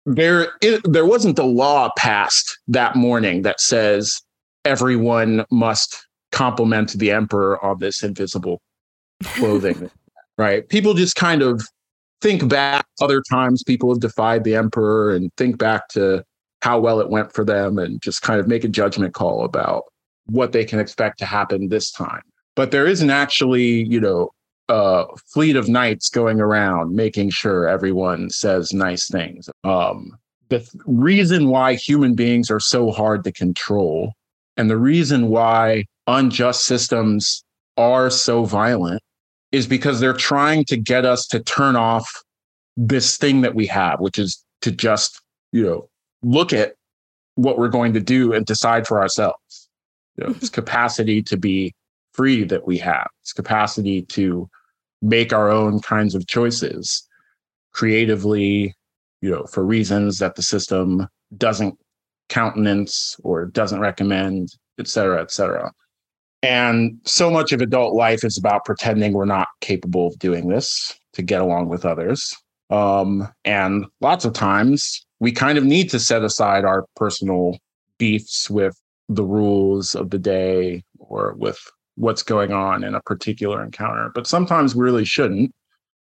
there it, there wasn't a law passed that morning that says everyone must compliment the emperor on this invisible clothing <laughs> right? People just kind of think back. Other times people have defied the emperor and think back to how well it went for them and just kind of make a judgment call about what they can expect to happen this time. But there isn't actually you know a fleet of knights going around making sure everyone says nice things. Um the th- reason why human beings are so hard to control and the reason why unjust systems are so violent is because they're trying to get us to turn off this thing that we have which is to just you know look at what we're going to do and decide for ourselves. You know, <laughs> this capacity to be free that we have, this capacity to make our own kinds of choices creatively, you know, for reasons that the system doesn't countenance or doesn't recommend, et cetera, et cetera. And so much of adult life is about pretending we're not capable of doing this to get along with others. Um, and lots of times we kind of need to set aside our personal beefs with the rules of the day or with what's going on in a particular encounter. But sometimes we really shouldn't.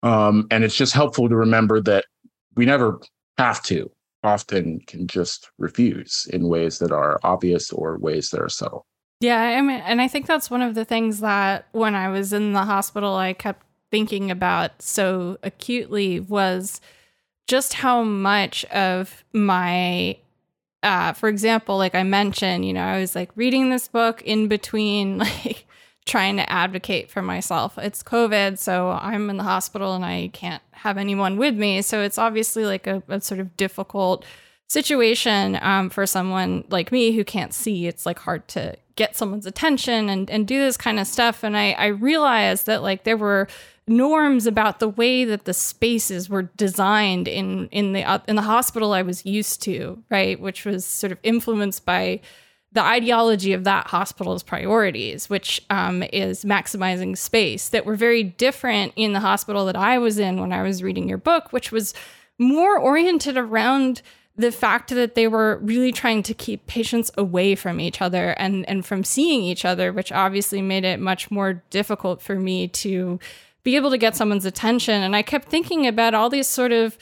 Um, and it's just helpful to remember that we never have to, often can just refuse in ways that are obvious or ways that are subtle. Yeah, I mean, and I think that's one of the things that when I was in the hospital, I kept thinking about so acutely was just how much of my, uh, for example, like I mentioned, you know, I was like reading this book in between, <laughs> like trying to advocate for myself. It's COVID, so I'm in the hospital and I can't have anyone with me. So it's obviously like a, a sort of difficult situation um, for someone like me who can't see. It's like hard to get someone's attention and, and do this kind of stuff. And I, I realized that like there were norms about the way that the spaces were designed in in the uh, in the hospital I was used to, right, which was sort of influenced by the ideology of that hospital's priorities, which um, is maximizing space, that were very different in the hospital that I was in when I was reading your book, which was more oriented around the fact that they were really trying to keep patients away from each other and, and from seeing each other, which obviously made it much more difficult for me to be able to get someone's attention. And I kept thinking about all these sort of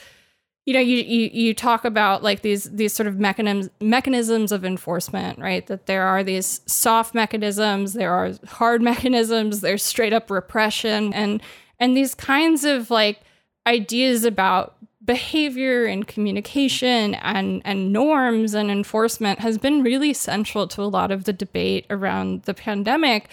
you know you, you you talk about like these these sort of mechanisms mechanisms of enforcement right? That there are these soft mechanisms there are hard <laughs> mechanisms there's straight up repression and and these kinds of like ideas about behavior and communication and and norms and enforcement has been really central to a lot of the debate around the pandemic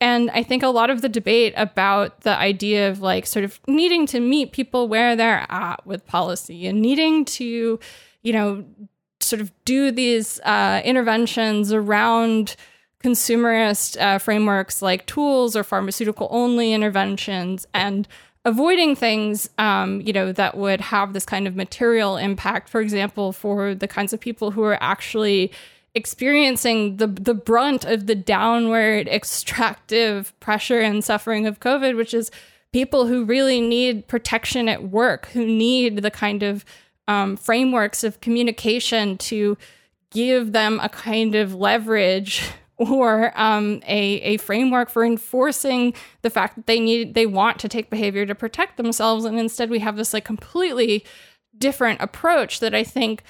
and I think a lot of the debate about the idea of like sort of needing to meet people where they're at with policy and needing to, you know, sort of do these uh, interventions around consumerist uh, frameworks like tools or pharmaceutical only interventions and avoiding things um, you know that would have this kind of material impact for example for the kinds of people who are actually experiencing the the brunt of the downward extractive pressure and suffering of COVID, which is people who really need protection at work, who need the kind of um, frameworks of communication to give them a kind of leverage <laughs> or um, a, a framework for enforcing the fact that they need they want to take behavior to protect themselves. And instead we have this like completely different approach that i think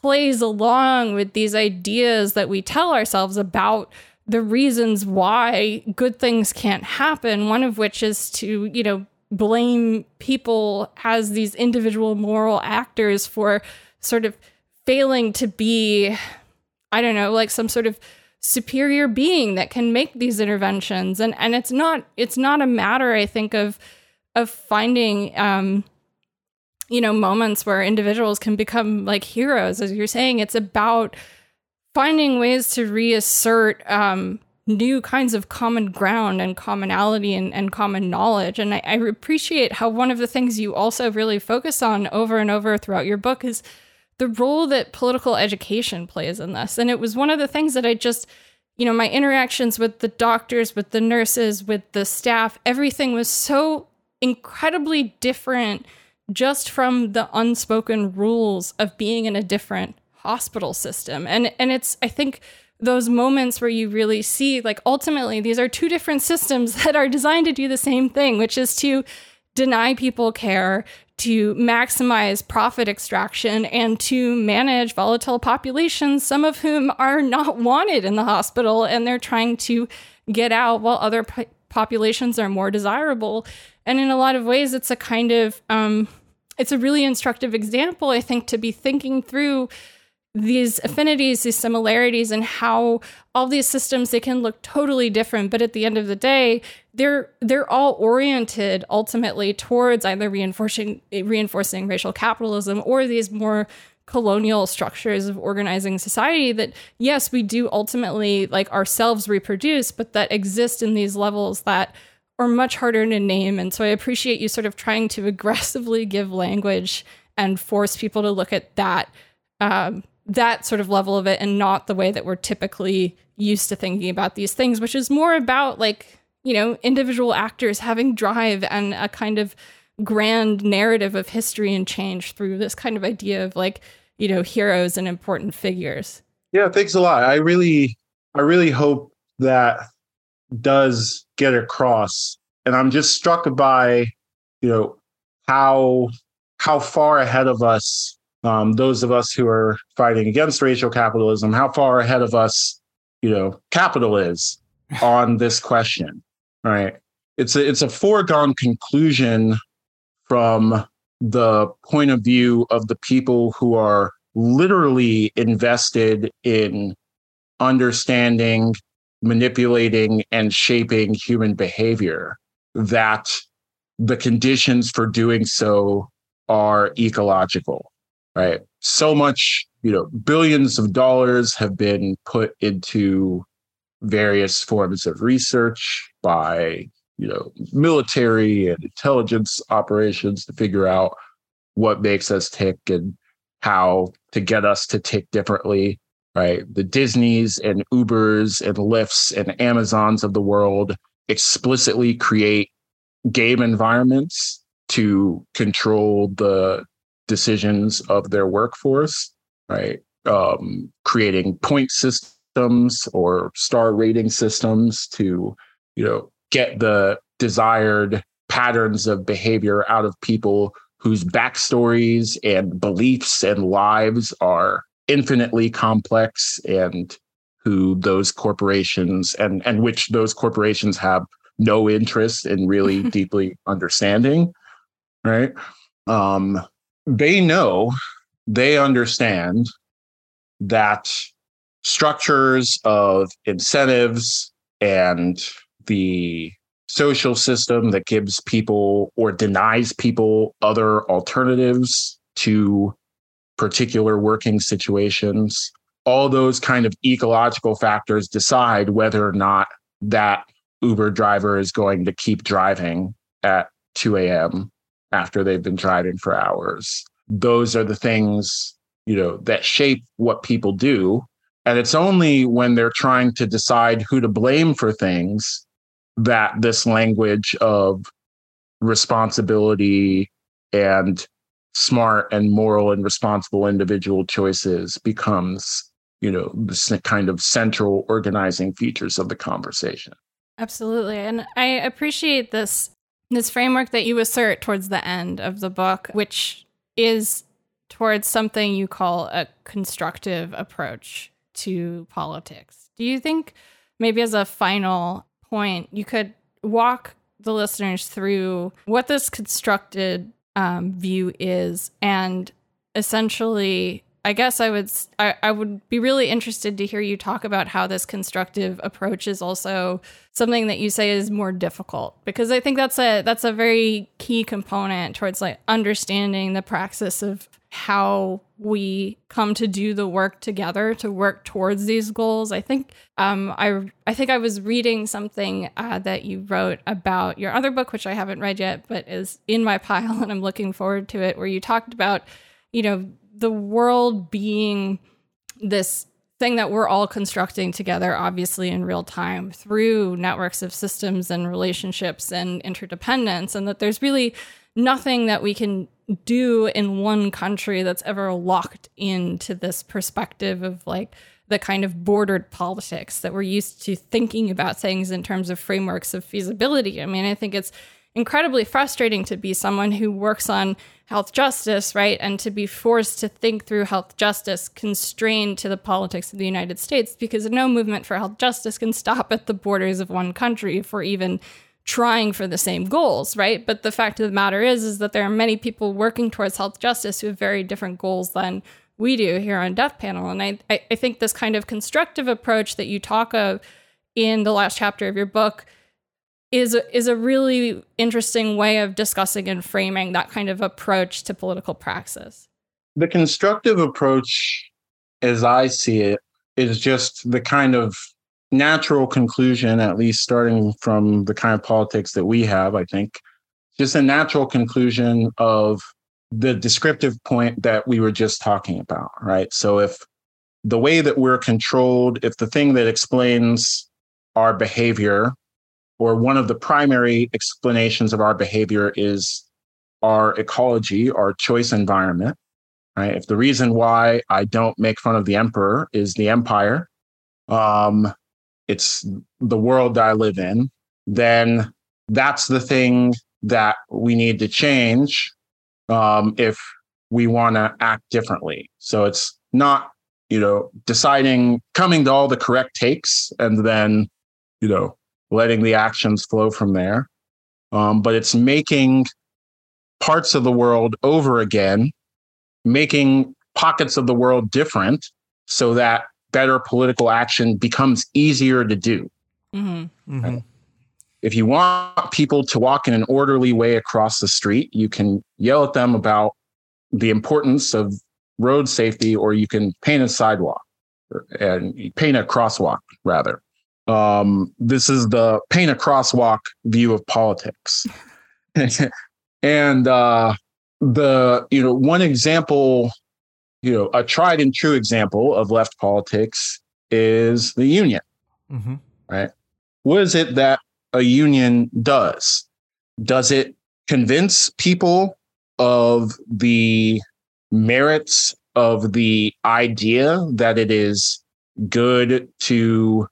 plays along with these ideas that we tell ourselves about the reasons why good things can't happen one of which is to you know blame people as these individual moral actors for sort of failing to be i don't know like some sort of superior being that can make these interventions. And and it's not it's not a matter i think of of finding um you know moments where individuals can become like heroes as you're saying. It's about finding ways to reassert um, new kinds of common ground and commonality and, and common knowledge. And I, I appreciate how one of the things you also really focus on over and over throughout your book is the role that political education plays in this. And it was one of the things that i just you know my interactions with the doctors with the nurses with the staff everything was so incredibly different just from the unspoken rules of being in a different hospital system. And and it's I think those moments where you really see like ultimately these are two different systems <laughs> that are designed to do the same thing, which is to deny people care, to maximize profit extraction and to manage volatile populations, some of whom are not <laughs> wanted in the hospital and they're trying to get out while other po- populations are more desirable. And in a lot of ways, it's a kind of um, it's a really instructive example, I think, to be thinking through these affinities, these similarities, and how all these systems they can look totally different, but at the end of the day, they're they're all oriented ultimately towards either reinforcing reinforcing racial capitalism or these more colonial structures of organizing society that yes we do ultimately like ourselves reproduce but that exist in these levels that or much harder to name. And so I appreciate you sort of trying to <laughs> aggressively give language and force people to look at that um, that sort of level of it and not the way that we're typically used to thinking about these things, which is more about like, you know, individual actors having drive and a kind of grand narrative of history and change through this kind of idea of like, you know, heroes and important figures. Yeah, thanks a lot. I really I really hope that does get across. And I'm just struck by, you know, how how far ahead of us um, those of us who are fighting against racial capitalism, how far ahead of us, you know, capital is <laughs> on this question. Right? It's a it's a foregone conclusion from the point of view of the people who are literally invested in understanding manipulating and shaping human behavior, that the conditions for doing so are ecological, right? So much, you know, billions of dollars have been put into various forms of research, by you know military and intelligence operations to figure out what makes us tick and how to get us to tick differently right? The disneys and ubers and lyfts and amazons of the world explicitly create game environments to control the decisions of their workforce right? Um, creating point systems or star rating systems to you know get the desired patterns of behavior out of people whose backstories and beliefs and lives are infinitely complex and who those corporations and and which those corporations have no interest in really <laughs> deeply understanding right? Um they know they understand that structures of incentives and the social system that gives people or denies people other alternatives to particular working situations all those kind of ecological factors decide whether or not that uber driver is going to keep driving at 2 a.m after they've been driving for hours. Those are the things you know that shape what people do. And it's only when they're trying to decide who to blame for things that this language of responsibility and smart and moral and responsible individual choices becomes you know this kind of central organizing features of the conversation. Absolutely and i appreciate this this framework that you assert towards the end of the book which is towards something you call a constructive approach to politics. Do you think maybe as a final point, you could walk the listeners through what this constructed um, view is. And essentially I guess I would I, I would be really interested to hear you talk about how this constructive approach is also something that you say is more difficult. Because I think that's a that's a very key component towards like understanding the praxis of how we come to do the work together to work towards these goals. I think um, I I think I was reading something uh, that you wrote about your other book, which I haven't read yet, but is in my <laughs> pile, and I'm looking forward to it. Where you talked about, you know, the world being this thing that we're all constructing together, obviously in real time through networks of systems and relationships and interdependence, and that there's really nothing that we can do in one country that's ever locked into this perspective of like the kind of bordered politics that we're used to thinking about things in terms of frameworks of feasibility. I mean, I think it's incredibly frustrating to be someone who works on health justice, right? And to be forced to think through health justice constrained to the politics of the United States because no movement for health justice can stop at the borders of one country for even trying for the same goals, right? But the fact of the matter is, is that there are many people working towards health justice who have very different goals than we do here on Death Panel. And I, I think this kind of constructive approach that you talk of in the last chapter of your book is is a really interesting way of discussing and framing that kind of approach to political praxis. The constructive approach, as I see it, is just the kind of natural conclusion, at least starting from the kind of politics that we have, I think, just a natural conclusion of the descriptive point that we were just talking about, right? So if the way that we're controlled, if the thing that explains our behavior, or one of the primary explanations of our behavior is our ecology, our choice environment, right? If the reason why I don't make fun of the emperor is the empire, um, it's the world that I live in, then that's the thing that we need to change um, if we want to act differently. So it's not, you know, deciding, coming to all the correct takes and then, you know, letting the actions flow from there. Um, but it's making parts of the world over again, making pockets of the world different so that better political action becomes easier to do. Mm-hmm. Mm-hmm. If you want people to walk in an orderly way across the street, you can yell at them about the importance of road safety, or you can paint a sidewalk and paint a crosswalk rather. Um, this is the paint a crosswalk view of politics. <laughs> and uh, the, you know, one example, you know, a tried and true example of left politics is the union, mm-hmm. right? What is it that a union does? Does it convince people of the merits of the idea that it is good to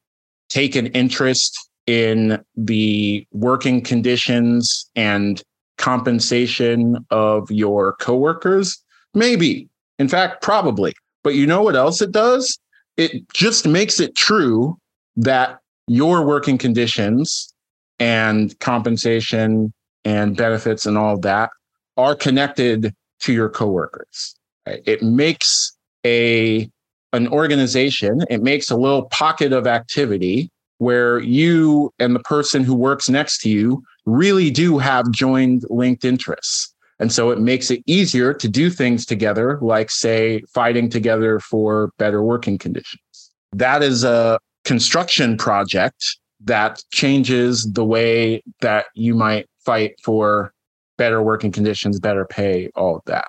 take an interest in the working conditions and compensation of your coworkers? Maybe. In fact, probably. But you know what else it does? It just makes it true that your working conditions and compensation and benefits and all that are connected to your coworkers. It makes a an organization, it makes a little pocket of activity where you and the person who works next to you really do have joined linked interests. And so it makes it easier to do things together, like, say, fighting together for better working conditions. That is a construction project that changes the way that you might fight for better working conditions, better pay, all of that.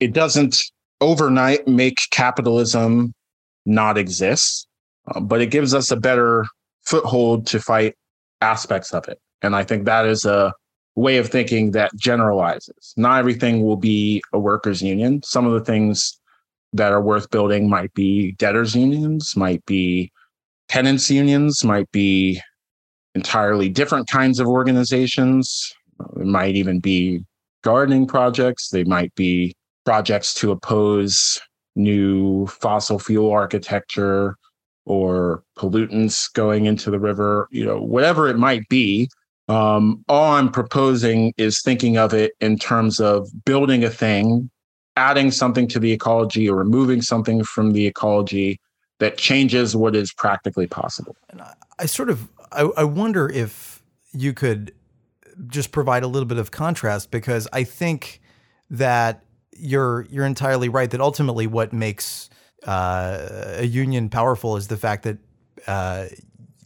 It doesn't overnight make capitalism not exist, uh, but it gives us a better foothold to fight aspects of it. And I think that is a way of thinking that generalizes. Not everything will be a workers' union. Some of the things that are worth building might be debtors' unions, might be tenants' unions, might be entirely different kinds of organizations. It might even be gardening projects. They might be projects to oppose new fossil fuel architecture or pollutants going into the river, you know, whatever it might be. Um, all I'm proposing is thinking of it in terms of building a thing, adding something to the ecology or removing something from the ecology that changes what is practically possible. And I, I sort of I, I wonder if you could just provide a little bit of contrast because I think that you're you're entirely right that ultimately what makes uh, a union powerful is the fact that uh,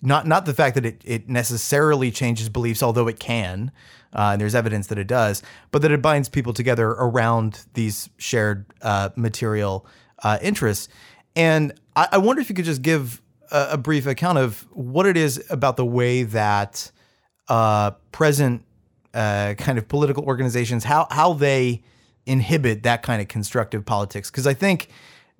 not not the fact that it, it necessarily changes beliefs, although it can, uh, and there's evidence that it does, but that it binds people together around these shared uh, material uh, interests. And I, I, wonder if you could just give a, a, brief account of what it is about the way that uh, present kind of political organizations how how they inhibit that kind of constructive politics because I think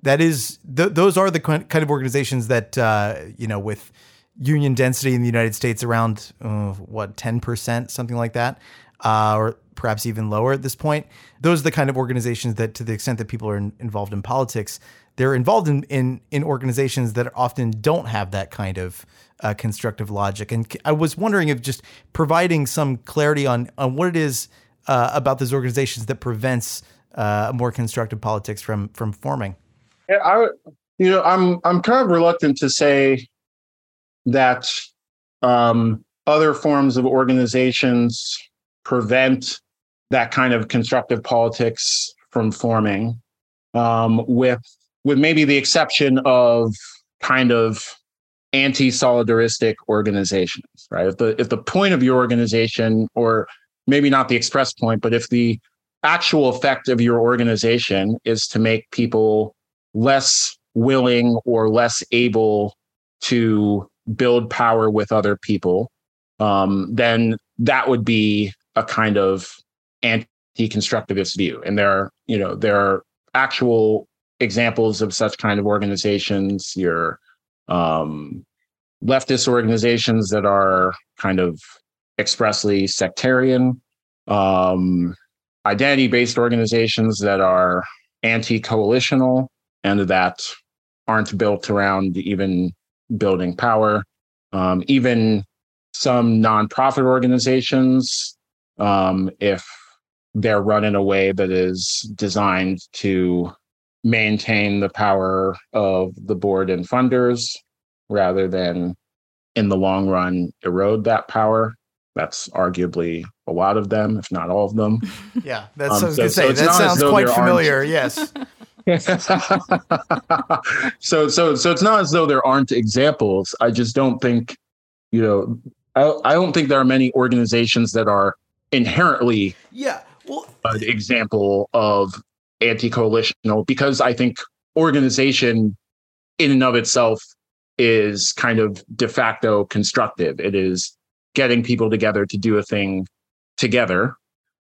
that is th- those are the kind of organizations that uh, you know with union density in the United States around uh, what ten percent something like that uh, or perhaps even lower at this point those are the kind of organizations that to the extent that people are in, involved in politics they're involved in, in in organizations that often don't have that kind of uh, constructive logic and I was wondering if just providing some clarity on on what it is uh, about those organizations that prevents uh, more constructive politics from from forming? Yeah, I you know I'm I'm kind of reluctant to say that um, other forms of organizations prevent that kind of constructive politics from forming, um, with with maybe the exception of kind of anti-solidaristic organizations, right? If the if the point of your organization or maybe not the express point, but if the actual effect of your organization is to make people less willing or less able to build power with other people, um, then that would be a kind of anti-constructivist view. And there are, you know, there are actual examples of such kind of organizations. Your um, leftist organizations that are kind of expressly sectarian, um, identity based organizations that are anti coalitional and that aren't built around even building power. Um, even some nonprofit organizations, um, if they're run in a way that is designed to maintain the power of the board and funders rather than in the long run erode that power that's arguably a lot of them, if not all of them. <laughs> Yeah, that's um, what I was going to say. So that sounds quite familiar. Yes. <laughs> <laughs> so so so it's not as though there aren't examples. I just don't think, you know, I, I don't think there are many organizations that are inherently yeah well an example of anti-coalitional because I think organization in and of itself is kind of de facto constructive. It is getting people together to do a thing together.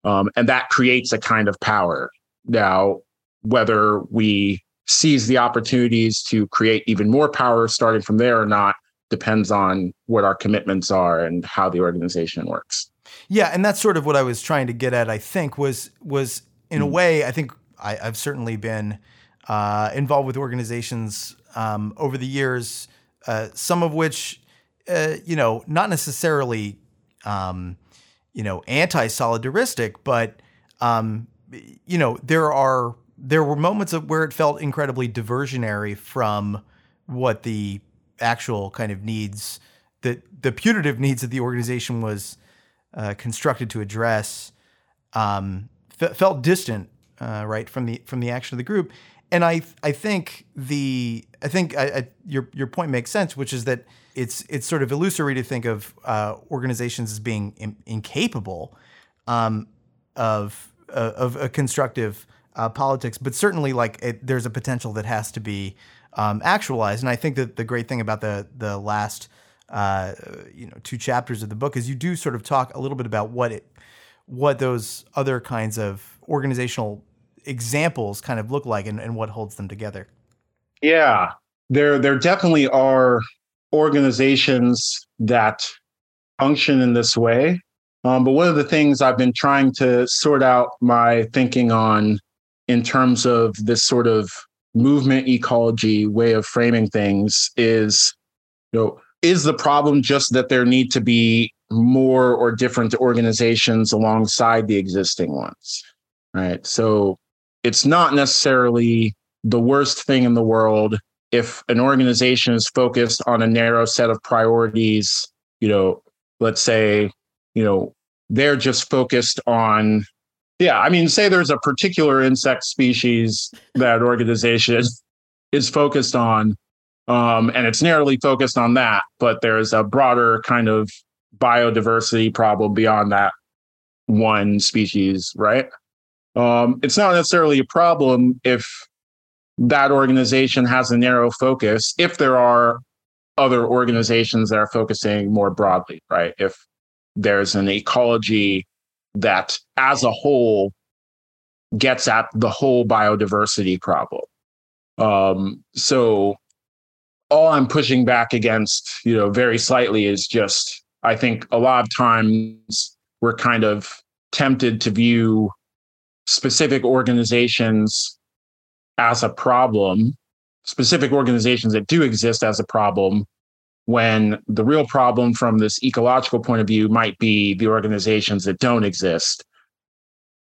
Um, and that creates a kind of power. Now, whether we seize the opportunities to create even more power starting from there or not depends on what our commitments are and how the organization works. Yeah, and that's sort of what I was trying to get at. I think was was in a way. I think I, have certainly been uh, involved with organizations um, over the years, uh, some of which, uh, you know, not necessarily, um, you know, anti-solidaristic, but um, you know, there are there were moments of where it felt incredibly diversionary from what the actual kind of needs that the putative needs that the organization was uh, constructed to address um, f- felt distant, uh, right from the from the action of the group. And I I think the I think I, I, your your point makes sense, which is that it's it's sort of illusory to think of uh, organizations as being in, incapable um, of uh, of a constructive uh, politics, but certainly like it, there's a potential that has to be um, actualized. And I think that the great thing about the the last uh, you know two chapters of the book is you do sort of talk a little bit about what it what those other kinds of organizational examples kind of look like and, and what holds them together. Yeah, there there definitely are organizations that function in this way. Um, but one of the things I've been trying to sort out my thinking on in terms of this sort of movement ecology way of framing things is, you know, is the problem just that there need to be more or different organizations alongside the existing ones? Right. So it's not necessarily the worst thing in the world if an organization is focused on a narrow set of priorities, you know, let's say, you know, they're just focused on yeah, I mean, say there's a particular insect species that organization is focused on, um, and it's narrowly focused on that, but there's a broader kind of biodiversity problem beyond that one species, right? Um, it's not necessarily a problem if that organization has a narrow focus, if there are other organizations that are focusing more broadly, right? If there's an ecology that as a whole gets at the whole biodiversity problem. Um, so all I'm pushing back against, you know, very slightly is just I think a lot of times we're kind of tempted to view specific organizations as a problem, specific organizations that do exist as a problem, when the real problem from this ecological point of view might be the organizations that don't exist.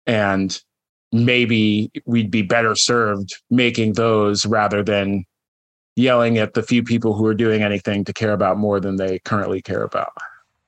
And maybe we'd be better served making those rather than yelling at the few people who are doing anything to care about more than they currently care about.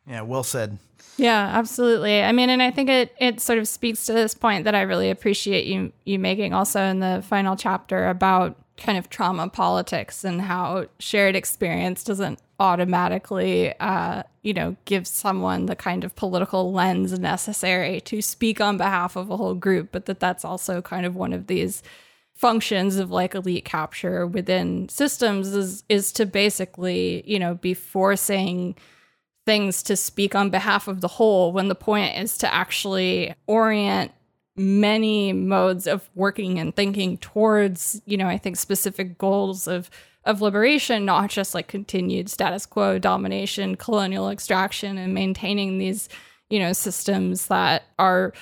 Yeah, well said. Yeah, absolutely. I mean, and I think it it sort of speaks to this point that I really appreciate you you making also in the final chapter about kind of trauma politics and how shared experience doesn't automatically, uh, you know, give someone the kind of political lens necessary to speak on behalf of a whole group, but that that's also kind of one of these functions of like elite capture within systems is is to basically, you know, be forcing things to speak on behalf of the whole when the point is to actually orient many modes of working and thinking towards, you know, I think specific goals of of liberation, not just like continued status quo domination, colonial extraction, and maintaining these, you know, systems that are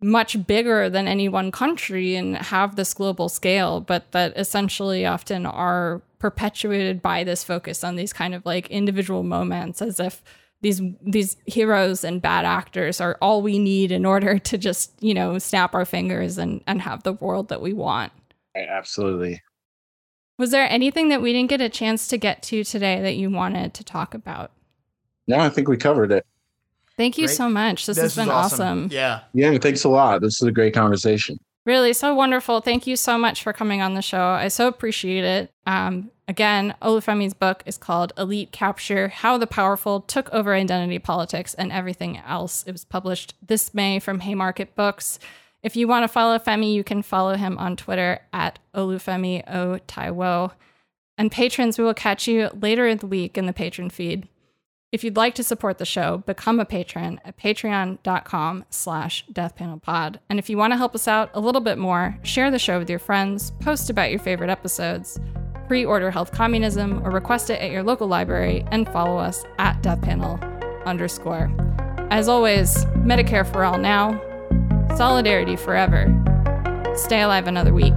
much bigger than any one country and have this global scale, but that essentially often are perpetuated by this focus on these kind of like individual moments as if these these heroes and bad actors are all we need in order to just, you know, snap our fingers and, and have the world that we want. Absolutely. Was there anything that we didn't get a chance to get to today that you wanted to talk about? No, I think we covered it. Thank you great. so much. This, this has been awesome. awesome. Yeah. Yeah, thanks a lot. This is a great conversation. Really, so wonderful. Thank you so much for coming on the show. I so appreciate it. Um, again, Olufemi's book is called Elite Capture How the Powerful Took Over Identity Politics and Everything Else. It was published this May from Haymarket Books. If you want to follow Femi, you can follow him on Twitter at Olufemi O Taiwo. And patrons, we will catch you later in the week in the patron feed. If you'd like to support the show, become a patron at patreon.com slash deathpanelpod. And if you want to help us out a little bit more, share the show with your friends, post about your favorite episodes, pre-order Health Communism, or request it at your local library, and follow us at deathpanel underscore. As always, Medicare for all now, solidarity forever. Stay alive another week.